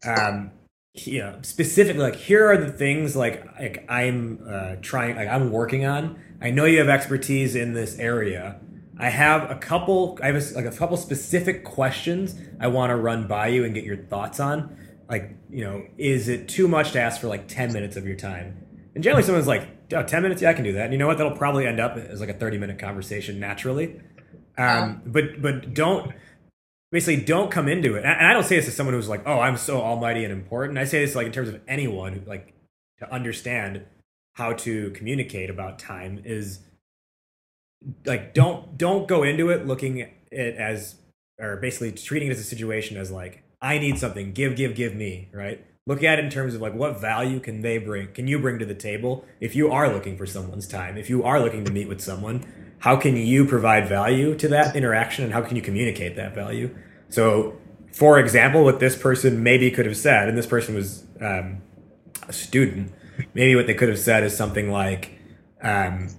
um, you know, specifically like, "Here are the things like like I'm uh, trying, like I'm working on. I know you have expertise in this area." I have a couple. I have a, like a couple specific questions I want to run by you and get your thoughts on. Like, you know, is it too much to ask for like ten minutes of your time? And generally, someone's like, oh, 10 minutes, yeah, I can do that. And you know what? That'll probably end up as like a 30 minute conversation naturally. Um, but but don't basically don't come into it. And I don't say this as someone who's like, oh, I'm so almighty and important. I say this like in terms of anyone who like to understand how to communicate about time is like don't don't go into it looking at it as or basically treating it as a situation as like I need something, give, give, give me, right? Look at it in terms of like what value can they bring, can you bring to the table if you are looking for someone's time, if you are looking to meet with someone, how can you provide value to that interaction and how can you communicate that value? So, for example, what this person maybe could have said, and this person was um, a student, maybe what they could have said is something like, um,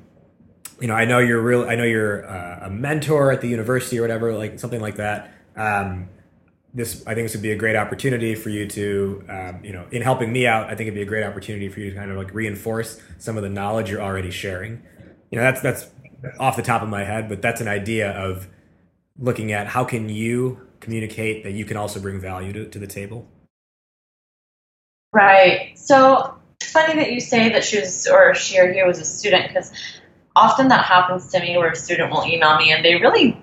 you know, I know you're real. I know you're uh, a mentor at the university or whatever, like something like that. Um, this, I think, this would be a great opportunity for you to, um, you know, in helping me out. I think it'd be a great opportunity for you to kind of like reinforce some of the knowledge you're already sharing. You know, that's that's off the top of my head, but that's an idea of looking at how can you communicate that you can also bring value to, to the table. Right. So funny that you say that she was, or she or he was a student, because often that happens to me where a student will email me and they really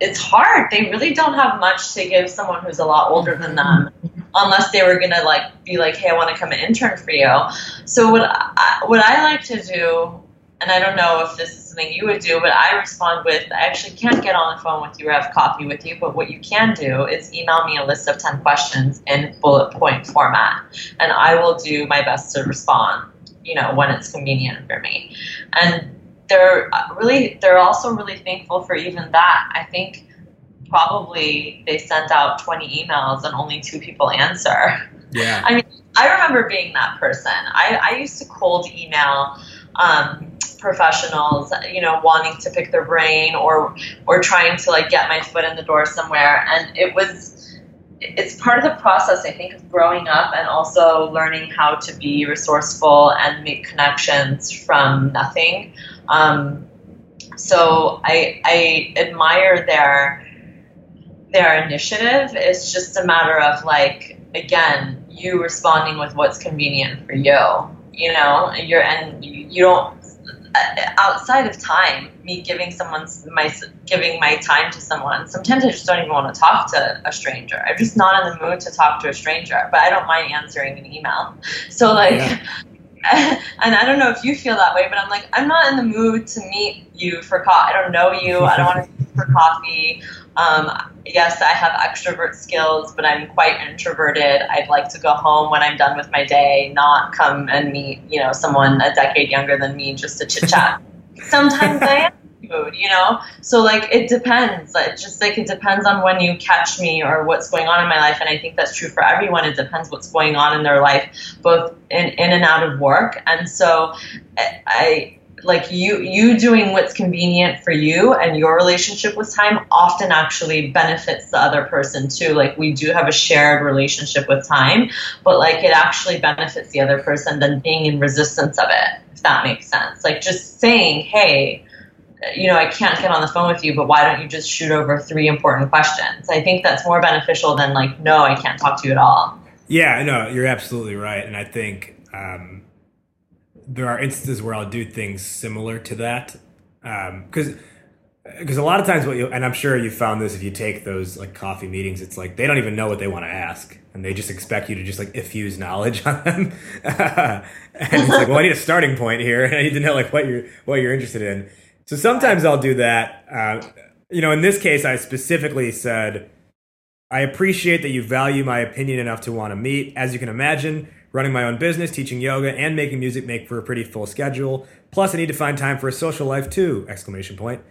it's hard. They really don't have much to give someone who's a lot older than them unless they were gonna like be like hey i want to come and intern for you. So what I, what i like to do and i don't know if this is something you would do but i respond with i actually can't get on the phone with you or have coffee with you but what you can do is email me a list of 10 questions in bullet point format and i will do my best to respond you know when it's convenient for me. And they're really they're also really thankful for even that. I think probably they sent out 20 emails and only two people answer. Yeah. I mean, I remember being that person. I, I used to cold email um, professionals, you know, wanting to pick their brain or or trying to like get my foot in the door somewhere, and it was. It's part of the process, I think, of growing up and also learning how to be resourceful and make connections from nothing. Um, so I, I admire their their initiative. It's just a matter of like again, you responding with what's convenient for you. You know, you're and you, don't outside of time, me giving someone's my giving my time to someone. Sometimes I just don't even want to talk to a stranger. I'm just not in the mood to talk to a stranger, but I don't mind answering an email. So like, yeah. and I don't know if you feel that way, but I'm like, I'm not in the mood to meet you for coffee. I don't know you. I don't want to meet for coffee. Um, yes, I have extrovert skills, but I'm quite introverted. I'd like to go home when I'm done with my day, not come and meet, you know, someone a decade younger than me just to chit chat. Sometimes I am mood, you know? So like it depends. It just like it depends on when you catch me or what's going on in my life. And I think that's true for everyone. It depends what's going on in their life, both in, in and out of work. And so I like you you doing what's convenient for you and your relationship with time often actually benefits the other person too like we do have a shared relationship with time but like it actually benefits the other person than being in resistance of it if that makes sense like just saying hey you know, I can't get on the phone with you, but why don't you just shoot over three important questions? I think that's more beneficial than like, no, I can't talk to you at all. Yeah, no, you're absolutely right. And I think um, there are instances where I'll do things similar to that. Because um, because a lot of times what you and I'm sure you found this if you take those like coffee meetings, it's like they don't even know what they want to ask, and they just expect you to just like effuse knowledge on them. and it's like, well, I need a starting point here, and I need to know like what you're what you're interested in. So sometimes I'll do that. Uh, you know, in this case, I specifically said, I appreciate that you value my opinion enough to want to meet. As you can imagine, running my own business, teaching yoga, and making music make for a pretty full schedule. Plus, I need to find time for a social life too! Exclamation point.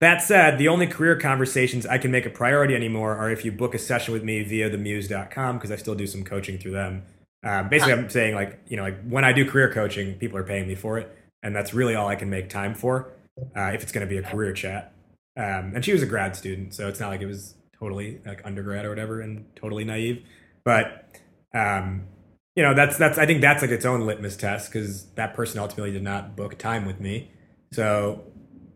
That said, the only career conversations I can make a priority anymore are if you book a session with me via themuse.com because I still do some coaching through them. Um, basically, I'm saying like you know like when I do career coaching, people are paying me for it, and that's really all I can make time for uh, if it's going to be a career chat. Um, and she was a grad student, so it's not like it was totally like undergrad or whatever and totally naive. But um, you know that's that's I think that's like its own litmus test because that person ultimately did not book time with me. So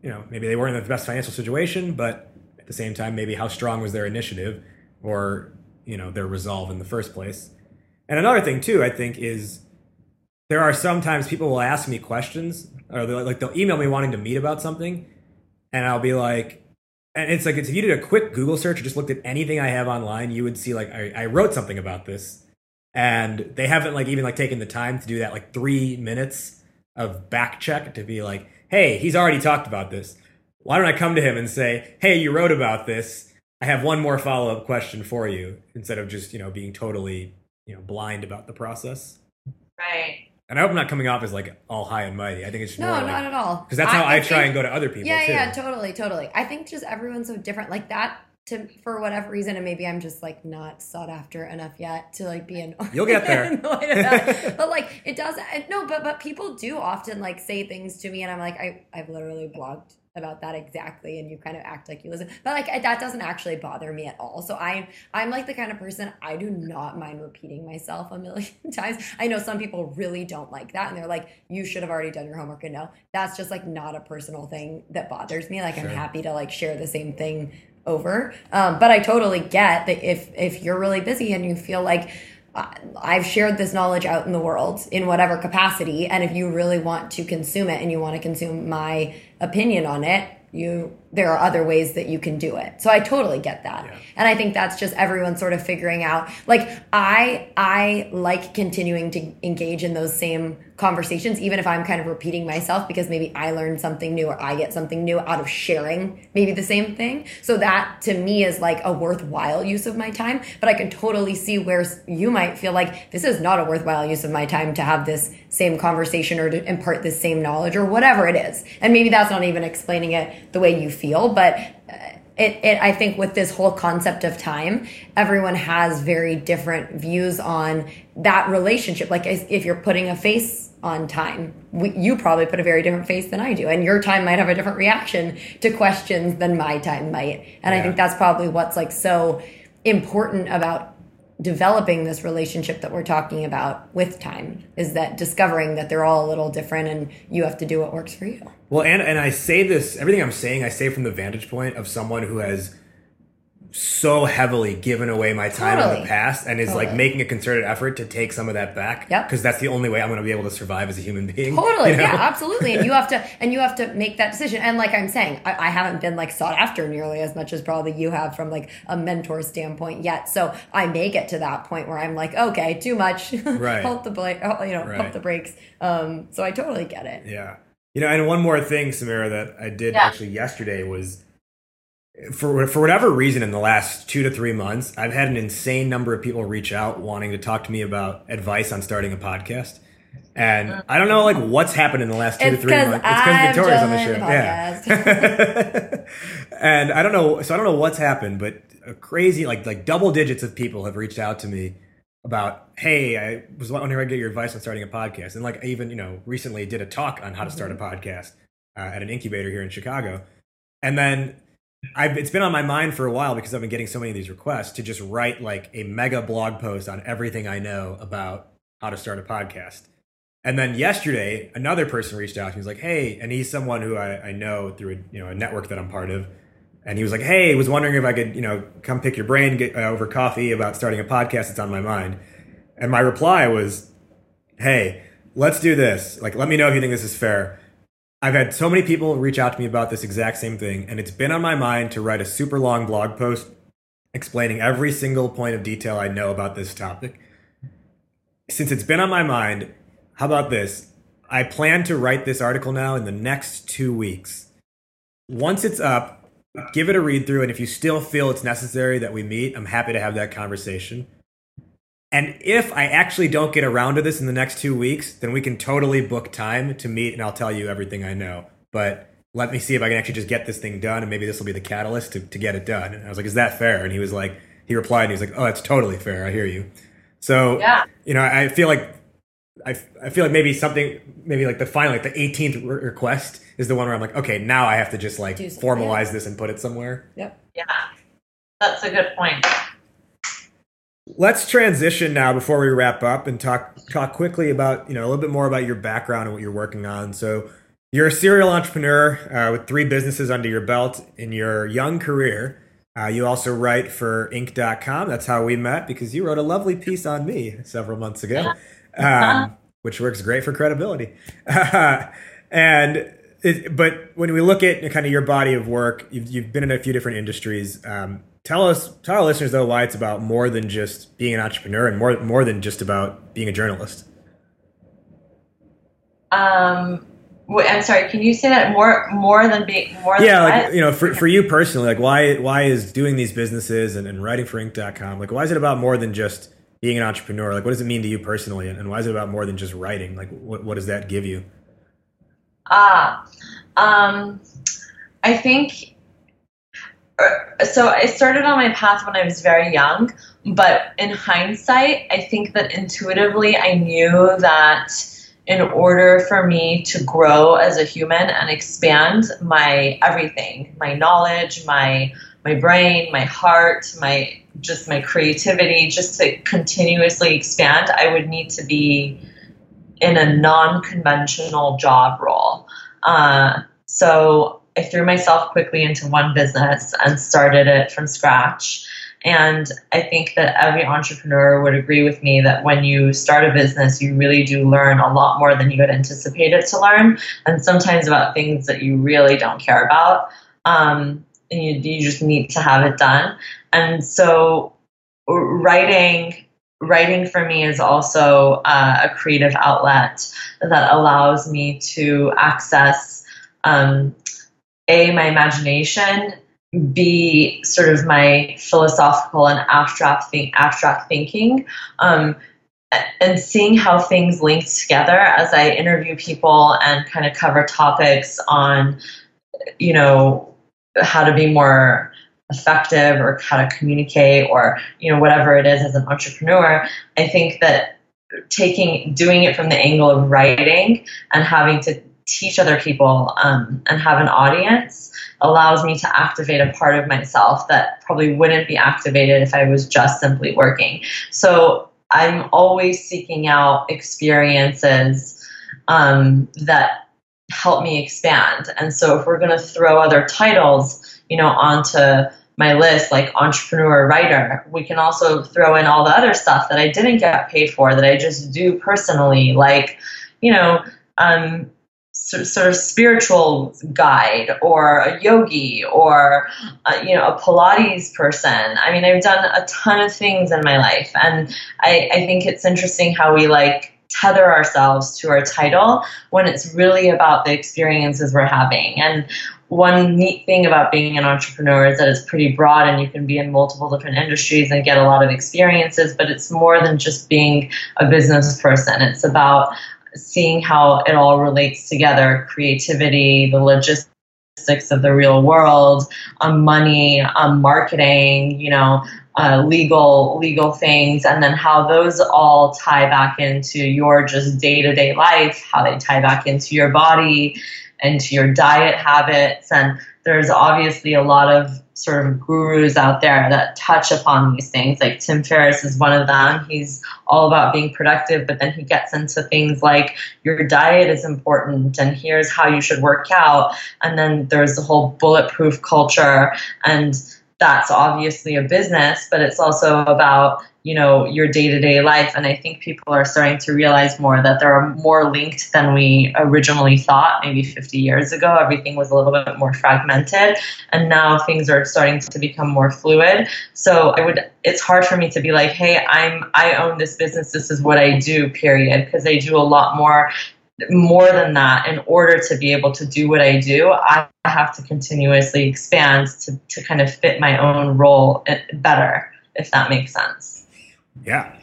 you know maybe they weren't in the best financial situation, but at the same time, maybe how strong was their initiative or you know their resolve in the first place. And another thing too, I think is there are sometimes people will ask me questions or they'll, like they'll email me wanting to meet about something, and I'll be like, and it's like if you did a quick Google search or just looked at anything I have online, you would see like I, I wrote something about this, and they haven't like even like taken the time to do that like three minutes of back check to be like, hey, he's already talked about this. Why don't I come to him and say, hey, you wrote about this. I have one more follow up question for you instead of just you know being totally you know blind about the process. Right. And I hope I'm not coming off as like all high and mighty. I think it's No, more not at all. because that's how I, try think- and go to other people Yeah, too. yeah, totally, totally. I think just everyone's so different. Like that to for whatever reason, and maybe I'm just like not sought after enough yet to like be annoyed. You'll get there. annoyed at that. but like it does no, but but people do often like say things to me, and I'm like, I I've literally blogged about that exactly and you kind of act like you listen. But like that doesn't actually bother me at all. So i'm i'm like the kind of person i do not mind repeating myself a million times. I know some people really don't like that and they're like you should have already done your homework and no. That's just like not a personal thing that bothers me. Like i'm happy to like share the same thing over. Um, but i totally get that if if you're really busy and you feel like I've shared this knowledge out in the world in whatever capacity, and if you really want to consume it and you want to consume my opinion on it, you there are other ways that you can do it. So I totally get that. Yeah. And I think that's just everyone sort of figuring out like I I like continuing to engage in those same conversations even if I'm kind of repeating myself because maybe I learned something new or I get something new out of sharing maybe the same thing. So that to me is like a worthwhile use of my time, but I can totally see where you might feel like this is not a worthwhile use of my time to have this same conversation or to impart this same knowledge or whatever it is. And maybe that's not even explaining it the way you feel, but uh, it, it I think with this whole concept of time, everyone has very different views on that relationship. Like if you're putting a face on time, we, you probably put a very different face than I do, and your time might have a different reaction to questions than my time might. And I think that's probably what's like so important about developing this relationship that we're talking about with time is that discovering that they're all a little different and you have to do what works for you. Well, and and I say this, everything I'm saying, I say from the vantage point of someone who has so heavily given away my time in the past and is like making a concerted effort to take some of that back. Yep. Because that's the only way I'm going to be able to survive as a human being. Totally, you know? yeah, absolutely. And you have to, and you have to make that decision. And like I'm saying, I, I haven't been like sought after nearly as much as probably you have from like a mentor standpoint yet. So I may get to that point where I'm like, okay, too much. Right. Hold the brake, oh, you know, Right. pump the brakes. Um, so I totally get it. Yeah. You know, and one more thing, Samira, that I did Yeah. actually yesterday was for for whatever reason in the last two to three months, I've had an insane number of people reach out wanting to talk to me about advice on starting a podcast. And I don't know like what's happened in the last two It's to 3 months. I've Victoria's on the show. Yeah. and I don't know so I don't know what's happened, but a crazy like like double digits of people have reached out to me about hey i was wondering if i get your advice on starting a podcast and like i even you know recently did a talk on how to start a podcast uh, at an incubator here in chicago and then I've, it's been on my mind for a while because i've been getting so many of these requests to just write like a mega blog post on everything i know about how to start a podcast and then yesterday another person reached out to me. he was like hey and he's someone who i, I know through a, you know a network that i'm part of and he was like, "Hey, was wondering if I could, you know, come pick your brain get, uh, over coffee about starting a podcast. It's on my mind." And my reply was, "Hey, let's do this. Like, let me know if you think this is fair." I've had so many people reach out to me about this exact same thing, and it's been on my mind to write a super long blog post explaining every single point of detail I know about this topic. Since it's been on my mind, how about this? I plan to write this article now in the next two weeks. Once it's up, give it a read through, and if you still feel it's necessary that we meet, I'm happy to have that conversation. And if I actually don't get around to this in the next two weeks, then we can totally book time to meet and I'll tell you everything I know. But let me see if I can actually just get this thing done, and maybe this will be the catalyst to, to get it done. And I was like, is that fair? And he was like, he replied, and he was like, oh, that's totally fair. I hear you. So, Yeah. you know, I feel like I, I feel like maybe something, maybe like the final, like the 18th re- request is the one where I'm like, okay, now I have to just like formalize this and put it somewhere. Yep. Yeah. That's a good point. Let's transition now before we wrap up and talk talk quickly about you know a little bit more about your background and what you're working on. So you're a serial entrepreneur uh, with three businesses under your belt in your young career. Uh, you also write for Inc.com. That's how we met because you wrote a lovely piece on me several months ago, um, which works great for credibility. and it, but when we look at kind of your body of work, you've, you've been in a few different industries. Um, tell us, tell our listeners though, why it's about more than just being an entrepreneur and more more than just about being a journalist. Um, I'm sorry. Can you say that more more than being more than Yeah, what? like you know, for, for you personally, like why why is doing these businesses and, and writing for Inc.com like why is it about more than just being an entrepreneur? Like what does it mean to you personally, and, and why is it about more than just writing? Like what what does that give you? Ah, um, I think. So I started on my path when I was very young, but in hindsight, I think that intuitively I knew that in order for me to grow as a human and expand my everything, my knowledge, my my brain, my heart, my just my creativity, just to continuously expand, I would need to be in a non-conventional job role. Uh, so I threw myself quickly into one business and started it from scratch. And I think that every entrepreneur would agree with me that when you start a business, you really do learn a lot more than you had anticipated to learn, and sometimes about things that you really don't care about. Um, and you, you just need to have it done. And so, writing writing for me is also uh, a creative outlet that allows me to access um, a my imagination b sort of my philosophical and abstract think, abstract thinking. Um, and seeing how things link together as i interview people and kind of cover topics on you know how to be more effective or how to communicate or you know whatever it is as an entrepreneur i think that taking doing it from the angle of writing and having to teach other people um, and have an audience allows me to activate a part of myself that probably wouldn't be activated if i was just simply working. So i'm always seeking out experiences um, that help me expand. And so if we're going to throw other titles you know onto my list like entrepreneur writer we can also throw in all the other stuff that i didn't get paid for that i just do personally like you know um, sort of spiritual guide or a yogi or uh, you know a pilates person i mean i've done a ton of things in my life and I, I think it's interesting how we like tether ourselves to our title when it's really about the experiences we're having and one neat thing about being an entrepreneur is that it's pretty broad and you can be in multiple different industries and get a lot of experiences, but it's more than just being a business person. It's about seeing how it all relates together creativity, the logistics of the real world, um, money, um, marketing, you know. Uh, legal legal things and then how those all tie back into your just day-to-day life how they tie back into your body into your diet habits. And there's obviously a lot of sort of gurus out there that touch upon these things. Like Tim Ferriss is one of them. He's all about being productive, but then he gets into things like your diet is important and here's how you should work out. And then there's the whole bulletproof culture and that's obviously a business, but it's also about you know your day-to-day life. And i think people are starting to realize more that they're more linked than we originally thought. Maybe 50 years ago everything was a little bit more fragmented and now things are starting to become more fluid. So i would it's hard for me to be like hey i'm i own this business. This is what i do period because i do a lot more more than that in order to be able to do what i do i have to continuously expand to, to kind of fit my own role better if that makes sense Yeah.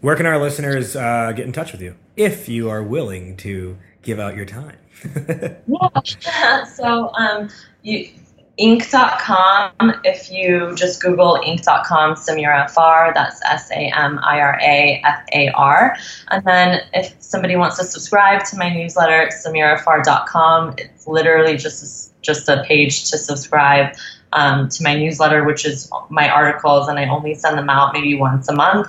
Where can our listeners uh, get in touch with you if you are willing to give out your time? yeah. so um, you Inc.com, if you just Google Inc.com, Samira Far, that's S A M I R A F A R. And then if somebody wants to subscribe to my newsletter, SamiraFar.com, it's literally just, just a page to subscribe um, to my newsletter, which is my articles, and I only send them out maybe once a month.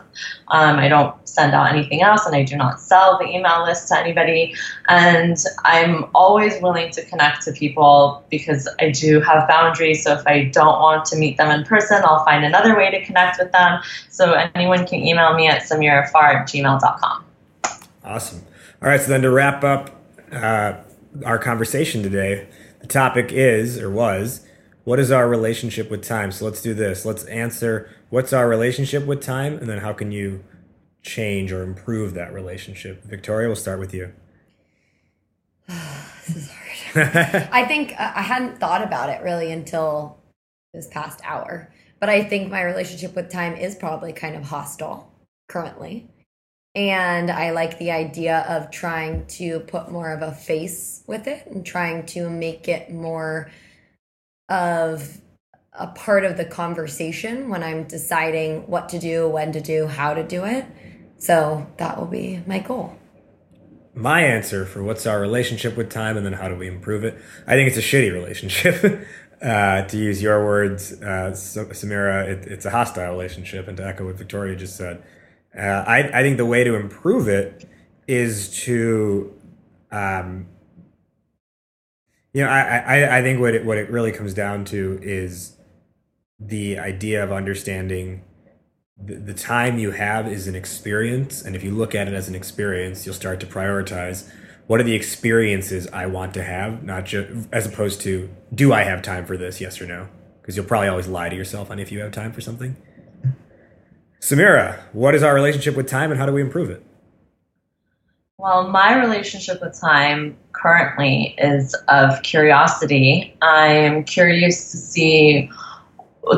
Um, I don't send out anything else, and I do not sell the email list to anybody. And I'm always willing to connect to people because I do have boundaries. So if I don't want to meet them in person, I'll find another way to connect with them. So anyone can email me at samirafar at gmail.com. Awesome. All right, so then to wrap up uh, our conversation today, the topic is or was what is our relationship with time? So let's do this. Let's answer what's our relationship with time, and then how can you change or improve that relationship? Victoria, we'll start with you. this is hard. I think uh, I hadn't thought about it really until this past hour. But I think my relationship with time is probably kind of hostile currently. And I like the idea of trying to put more of a face with it and trying to make it more of a part of the conversation when I'm deciding what to do, when to do, how to do it. So that will be my goal. My answer for what's our relationship with time and then how do we improve it? I think it's a shitty relationship. uh, to use your words, uh, Samira, it, it's a hostile relationship. And to echo what Victoria just said, uh, I, I think the way to improve it is to um, you know, I, I, I think what it, what it really comes down to is the idea of understanding the, the time you have is an experience. And if you look at it as an experience, you'll start to prioritize what are the experiences I want to have, not just as opposed to do I have time for this, yes or no? Because you'll probably always lie to yourself on if you have time for something. Samira, what is our relationship with time and how do we improve it? Well, my relationship with time currently is of curiosity. I'm curious to see,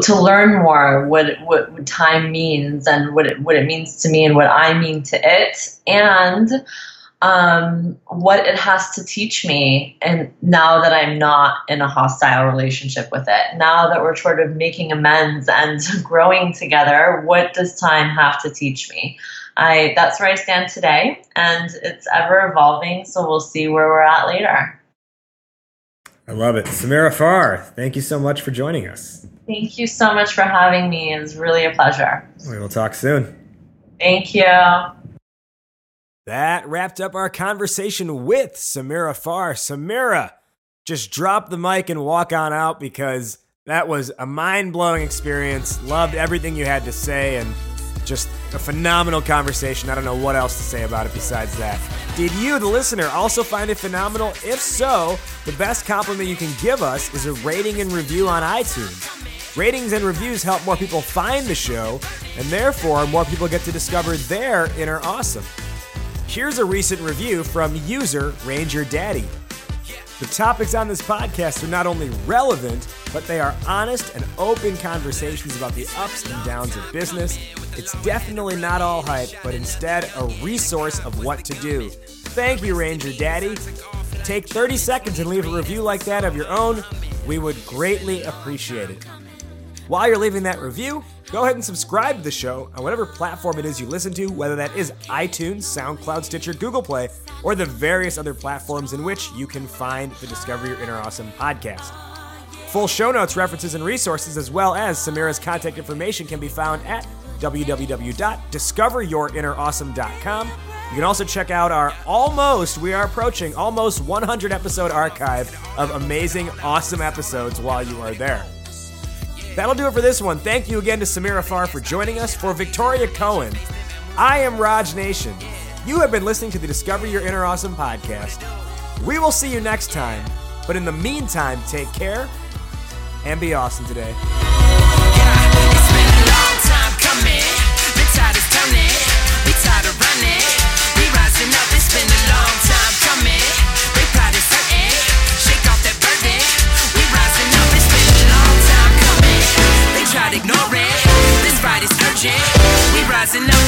to learn more what what time means and what it, what it means to me and what I mean to it, and um, what it has to teach me. And now that I'm not in a hostile relationship with it, now that we're sort of making amends and growing together, what does time have to teach me? I that's where I stand today, and it's ever evolving. So we'll see where we're at later. I love it, Samira Far. Thank you so much for joining us. Thank you so much for having me. It's really a pleasure. We will talk soon. Thank you. That wrapped up our conversation with Samira Far. Samira, just drop the mic and walk on out because that was a mind blowing experience. Loved everything you had to say and just a phenomenal conversation. I don't know what else to say about it besides that. Did you, the listener, also find it phenomenal? If so, the best compliment you can give us is a rating and review on iTunes. Ratings and reviews help more people find the show, and therefore, more people get to discover their inner awesome. Here's a recent review from user Ranger Daddy. The topics on this podcast are not only relevant, but they are honest and open conversations about the ups and downs of business. It's definitely not all hype, but instead a resource of what to do. Thank you, Ranger Daddy. Take 30 seconds and leave a review like that of your own. We would greatly appreciate it. While you're leaving that review, go ahead and subscribe to the show on whatever platform it is you listen to, whether that is iTunes, SoundCloud, Stitcher, Google Play, or the various other platforms in which you can find the Discover Your Inner Awesome podcast. Full show notes, references, and resources, as well as Samira's contact information, can be found at www.discoveryourinnerawesome.com. You can also check out our almost, we are approaching almost 100 episode archive of amazing, awesome episodes while you are there. That'll do it for this one. Thank you again to Samira Far for joining us. For Victoria Cohen, I am Raj Nation. You have been listening to the Discover Your Inner Awesome podcast. We will see you next time, but in the meantime, take care and be awesome today. Ignore it. This fight is urgent. We rising up,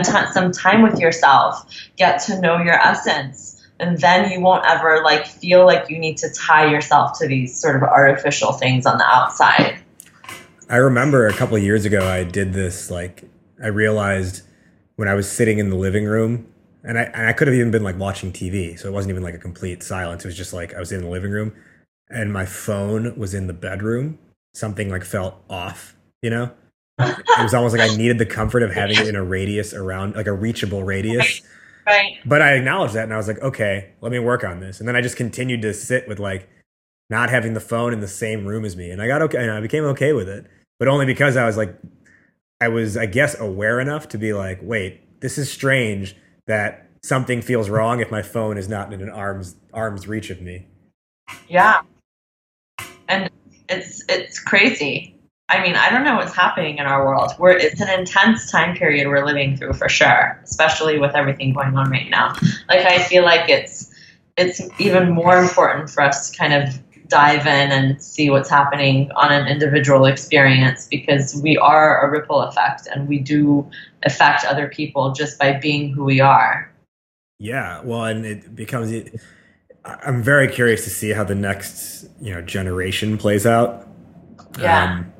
spend t- some time with yourself, get to know your essence, and then you won't ever like feel like you need to tie yourself to these sort of artificial things on the outside. I remember a couple years ago, I did this. Like, I realized when I was sitting in the living room, and I, and I could have even been like watching TV, so it wasn't even like a complete silence. It was just like I was in the living room, and my phone was in the bedroom. Something like felt off, you know. It was almost like I needed the comfort of having it in a radius around, like a reachable radius. Right. But I acknowledged that, and I was like, okay, let me work on this. And then I just continued to sit with like not having the phone in the same room as me, and I got okay, and I became okay with it but only because I was like, I was, I guess, aware enough to be like, wait, this is strange that something feels wrong if my phone is not in an arm's arm's reach of me. Yeah. And it's it's crazy. I mean, I don't know what's happening in our world. We're it's an intense time period we're living through for sure, especially with everything going on right now. Like I feel like it's it's even more important for us to kind of dive in and see what's happening on an individual experience because we are a ripple effect and we do affect other people just by being who we are. Yeah, well, and it becomes. I'm very curious to see how the next you know generation plays out. Yeah. Um,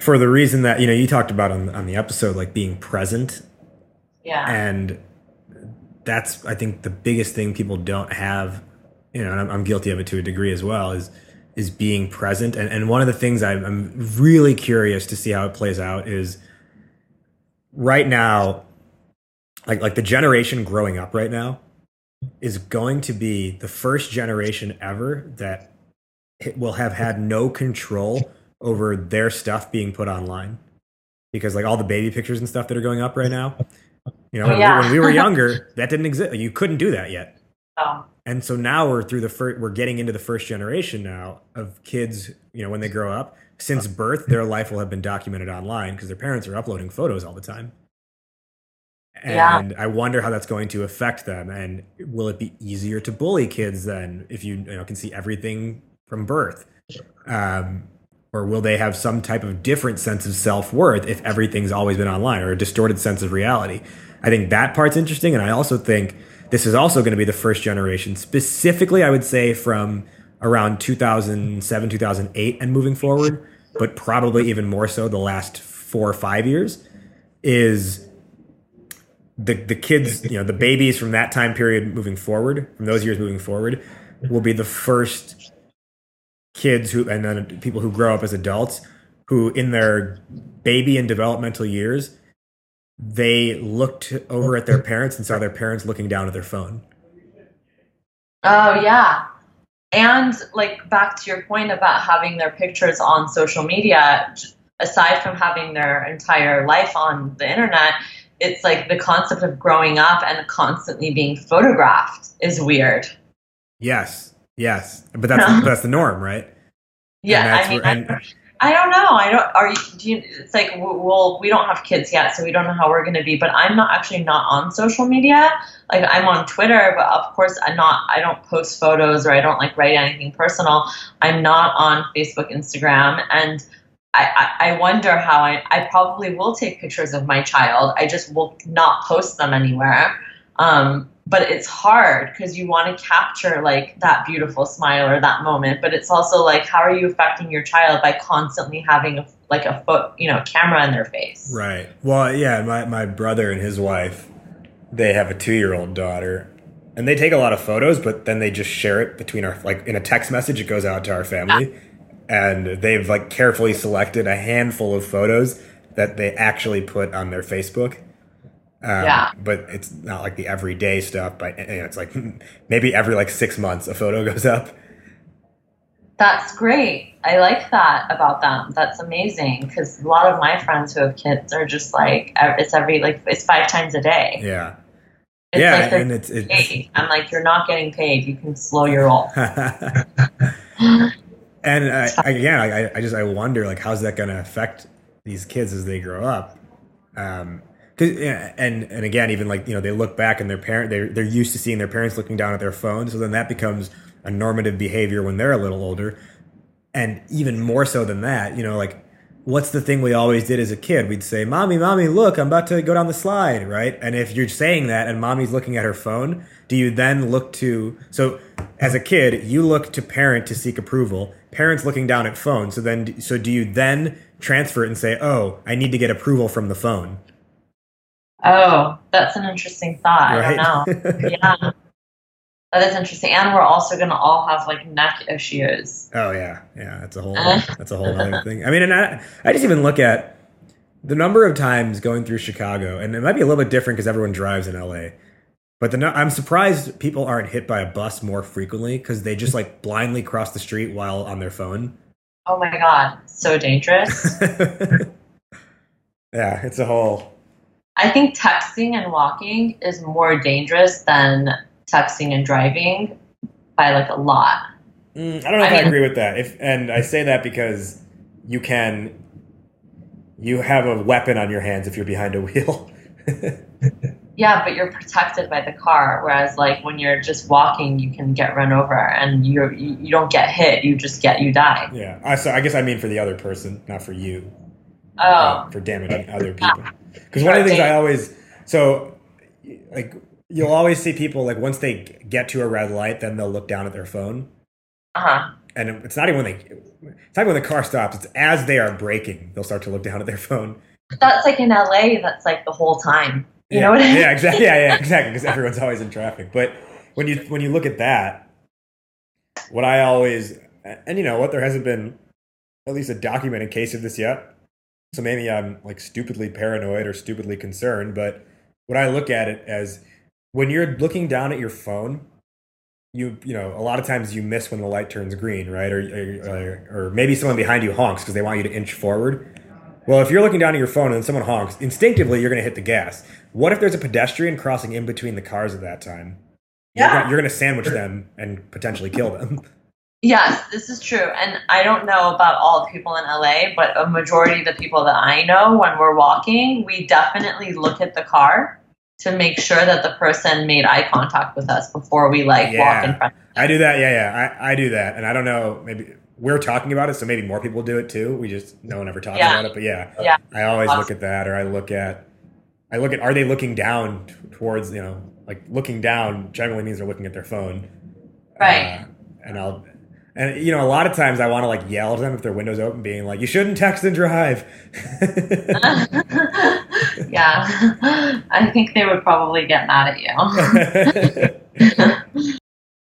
for the reason that you know you talked about on on the episode, like being present, Yeah. and that's I think the biggest thing people don't have you know, and I'm, I'm, guilty of it to a degree as well, is is being present. And, and one of the things I'm, I'm really curious to see how it plays out is right now, like like the generation growing up right now is going to be the first generation ever that will have had no control over their stuff being put online because like all the baby pictures and stuff that are going up right now you know oh, yeah. when we were younger that didn't exist you couldn't do that yet oh. And so now we're through the first, we're getting into the first generation now of kids, you know, when they grow up, since birth, their life will have been documented online because their parents are uploading photos all the time. And yeah. I wonder how that's going to affect them. And will it be easier to bully kids then if you, you know, can see everything from birth? Um, or will they have some type of different sense of self worth if everything's always been online or a distorted sense of reality? I think that part's interesting. And I also think this is also going to be the first generation, specifically, I would say from around 2007, 2008 and moving forward, but probably even more so the last four or five years, is the, the kids, you know, the babies from that time period moving forward, from those years moving forward, will be the first kids who, and then people who grow up as adults who, in their baby and developmental years, they looked over at their parents and saw their parents looking down at their phone. Oh, yeah. And like back to your point about having their pictures on social media, aside from having their entire life on the internet, it's like the concept of growing up and constantly being photographed is weird. Yes, yes, but that's that's the norm, right? Yeah, I mean, where, and, I don't know. I don't. Are you? Do you? It's like well, we don't have kids yet, so we don't know how we're going to be. But I'm not actually not on social media. Like I'm on Twitter, but of course I'm not. I don't post photos or I don't like write anything personal. I'm not on Facebook, Instagram, and I, I, I wonder how I. I probably will take pictures of my child. I just will not post them anywhere. Um, but it's hard because you want to capture like that beautiful smile or that moment but it's also like how are you affecting your child by constantly having a, like a foot you know camera in their face? Right. Well yeah my, my brother and his wife they have a two-year-old daughter and they take a lot of photos but then they just share it between our like in a text message it goes out to our family. Yeah. and they've like carefully selected a handful of photos that they actually put on their facebook um, yeah. But it's not like the everyday stuff. But you know, it's like maybe every like six months a photo goes up. That's great. I like that about them. That's amazing because a lot of my friends who have kids are just like it's every like it's five times a day. Yeah. It's yeah, like and it's, it's I'm like you're not getting paid. You can slow your roll. and I, again, I, I just I wonder like how's that going to affect these kids as they grow up. Um, and and again, even like you know, they look back and their parent they're they're used to seeing their parents looking down at their phone, so then that becomes a normative behavior when they're a little older, and even more so than that, you know, like what's the thing we always did as a kid? We'd say, "Mommy, mommy, look, I'm about to go down the slide," right? And if you're saying that and mommy's looking at her phone, do you then look to so as a kid, you look to parent to seek approval. Parents looking down at phone. So then so do you then transfer it and say, "Oh, I need to get approval from the phone." Oh, that's an interesting thought. Right? I don't know. yeah. That is interesting. And we're also going to all have like neck issues. Oh yeah, yeah. That's a whole uh. that's a whole other thing. I mean, and I I just even look at the number of times going through Chicago, and it might be a little bit different because everyone drives in LA. But the I'm surprised people aren't hit by a bus more frequently because they just like blindly cross the street while on their phone. Oh my God. So dangerous. yeah, it's a whole. I think texting and walking is more dangerous than texting and driving by like a lot. Mm, I don't know if I, I agree with that. If and I say that because you can, you have a weapon on your hands if you're behind a wheel. Yeah, but you're protected by the car. Whereas like when you're just walking, you can get run over and you're, you you don't get hit. You just get you die. yeah, I so I guess I mean for the other person, not for you. Oh, uh, for damaging other people. Because one of the things I always so like you'll always see people like once they get to a red light, then they'll look down at their phone, uh huh. and it's not even when they it's not even when the car stops. It's as they are braking, they'll start to look down at their phone. That's like in LA. That's like the whole time. You yeah. know what I mean? Yeah, exactly. Yeah, yeah, exactly. Because everyone's always in traffic. But when you when you look at that, what I always and you know what, there hasn't been at least a documented case of this yet. So maybe I'm like stupidly paranoid or stupidly concerned. But what I look at it as when you're looking down at your phone, you you know a lot of times you miss when the light turns green, right? Or or, or maybe someone behind you honks because they want you to inch forward. Well, if you're looking down at your phone and someone honks, instinctively you're going to hit the gas. What if there's a pedestrian crossing in between the cars at that time? You're Yeah. You're going to sandwich them and potentially kill them. Yes, this is true. And I don't know about all the people in LA, but a majority of the people that I know, when we're walking, we definitely look at the car to make sure that the person made eye contact with us before we like walk in Yeah. front. I do that. Yeah, yeah. I, I do that. And I don't know, maybe we're talking about it, so maybe more people do it too. We just, no one ever talks Yeah. about it. But yeah, Yeah. I always look at that or I look at, I look at, are they looking down t- towards, you know, like looking down generally means they're looking at their phone. Right. Uh, and I'll, and you know, a lot of times I want to like yell at them if their window's open, being like, "You shouldn't text and drive." yeah. I think they would probably get mad at you.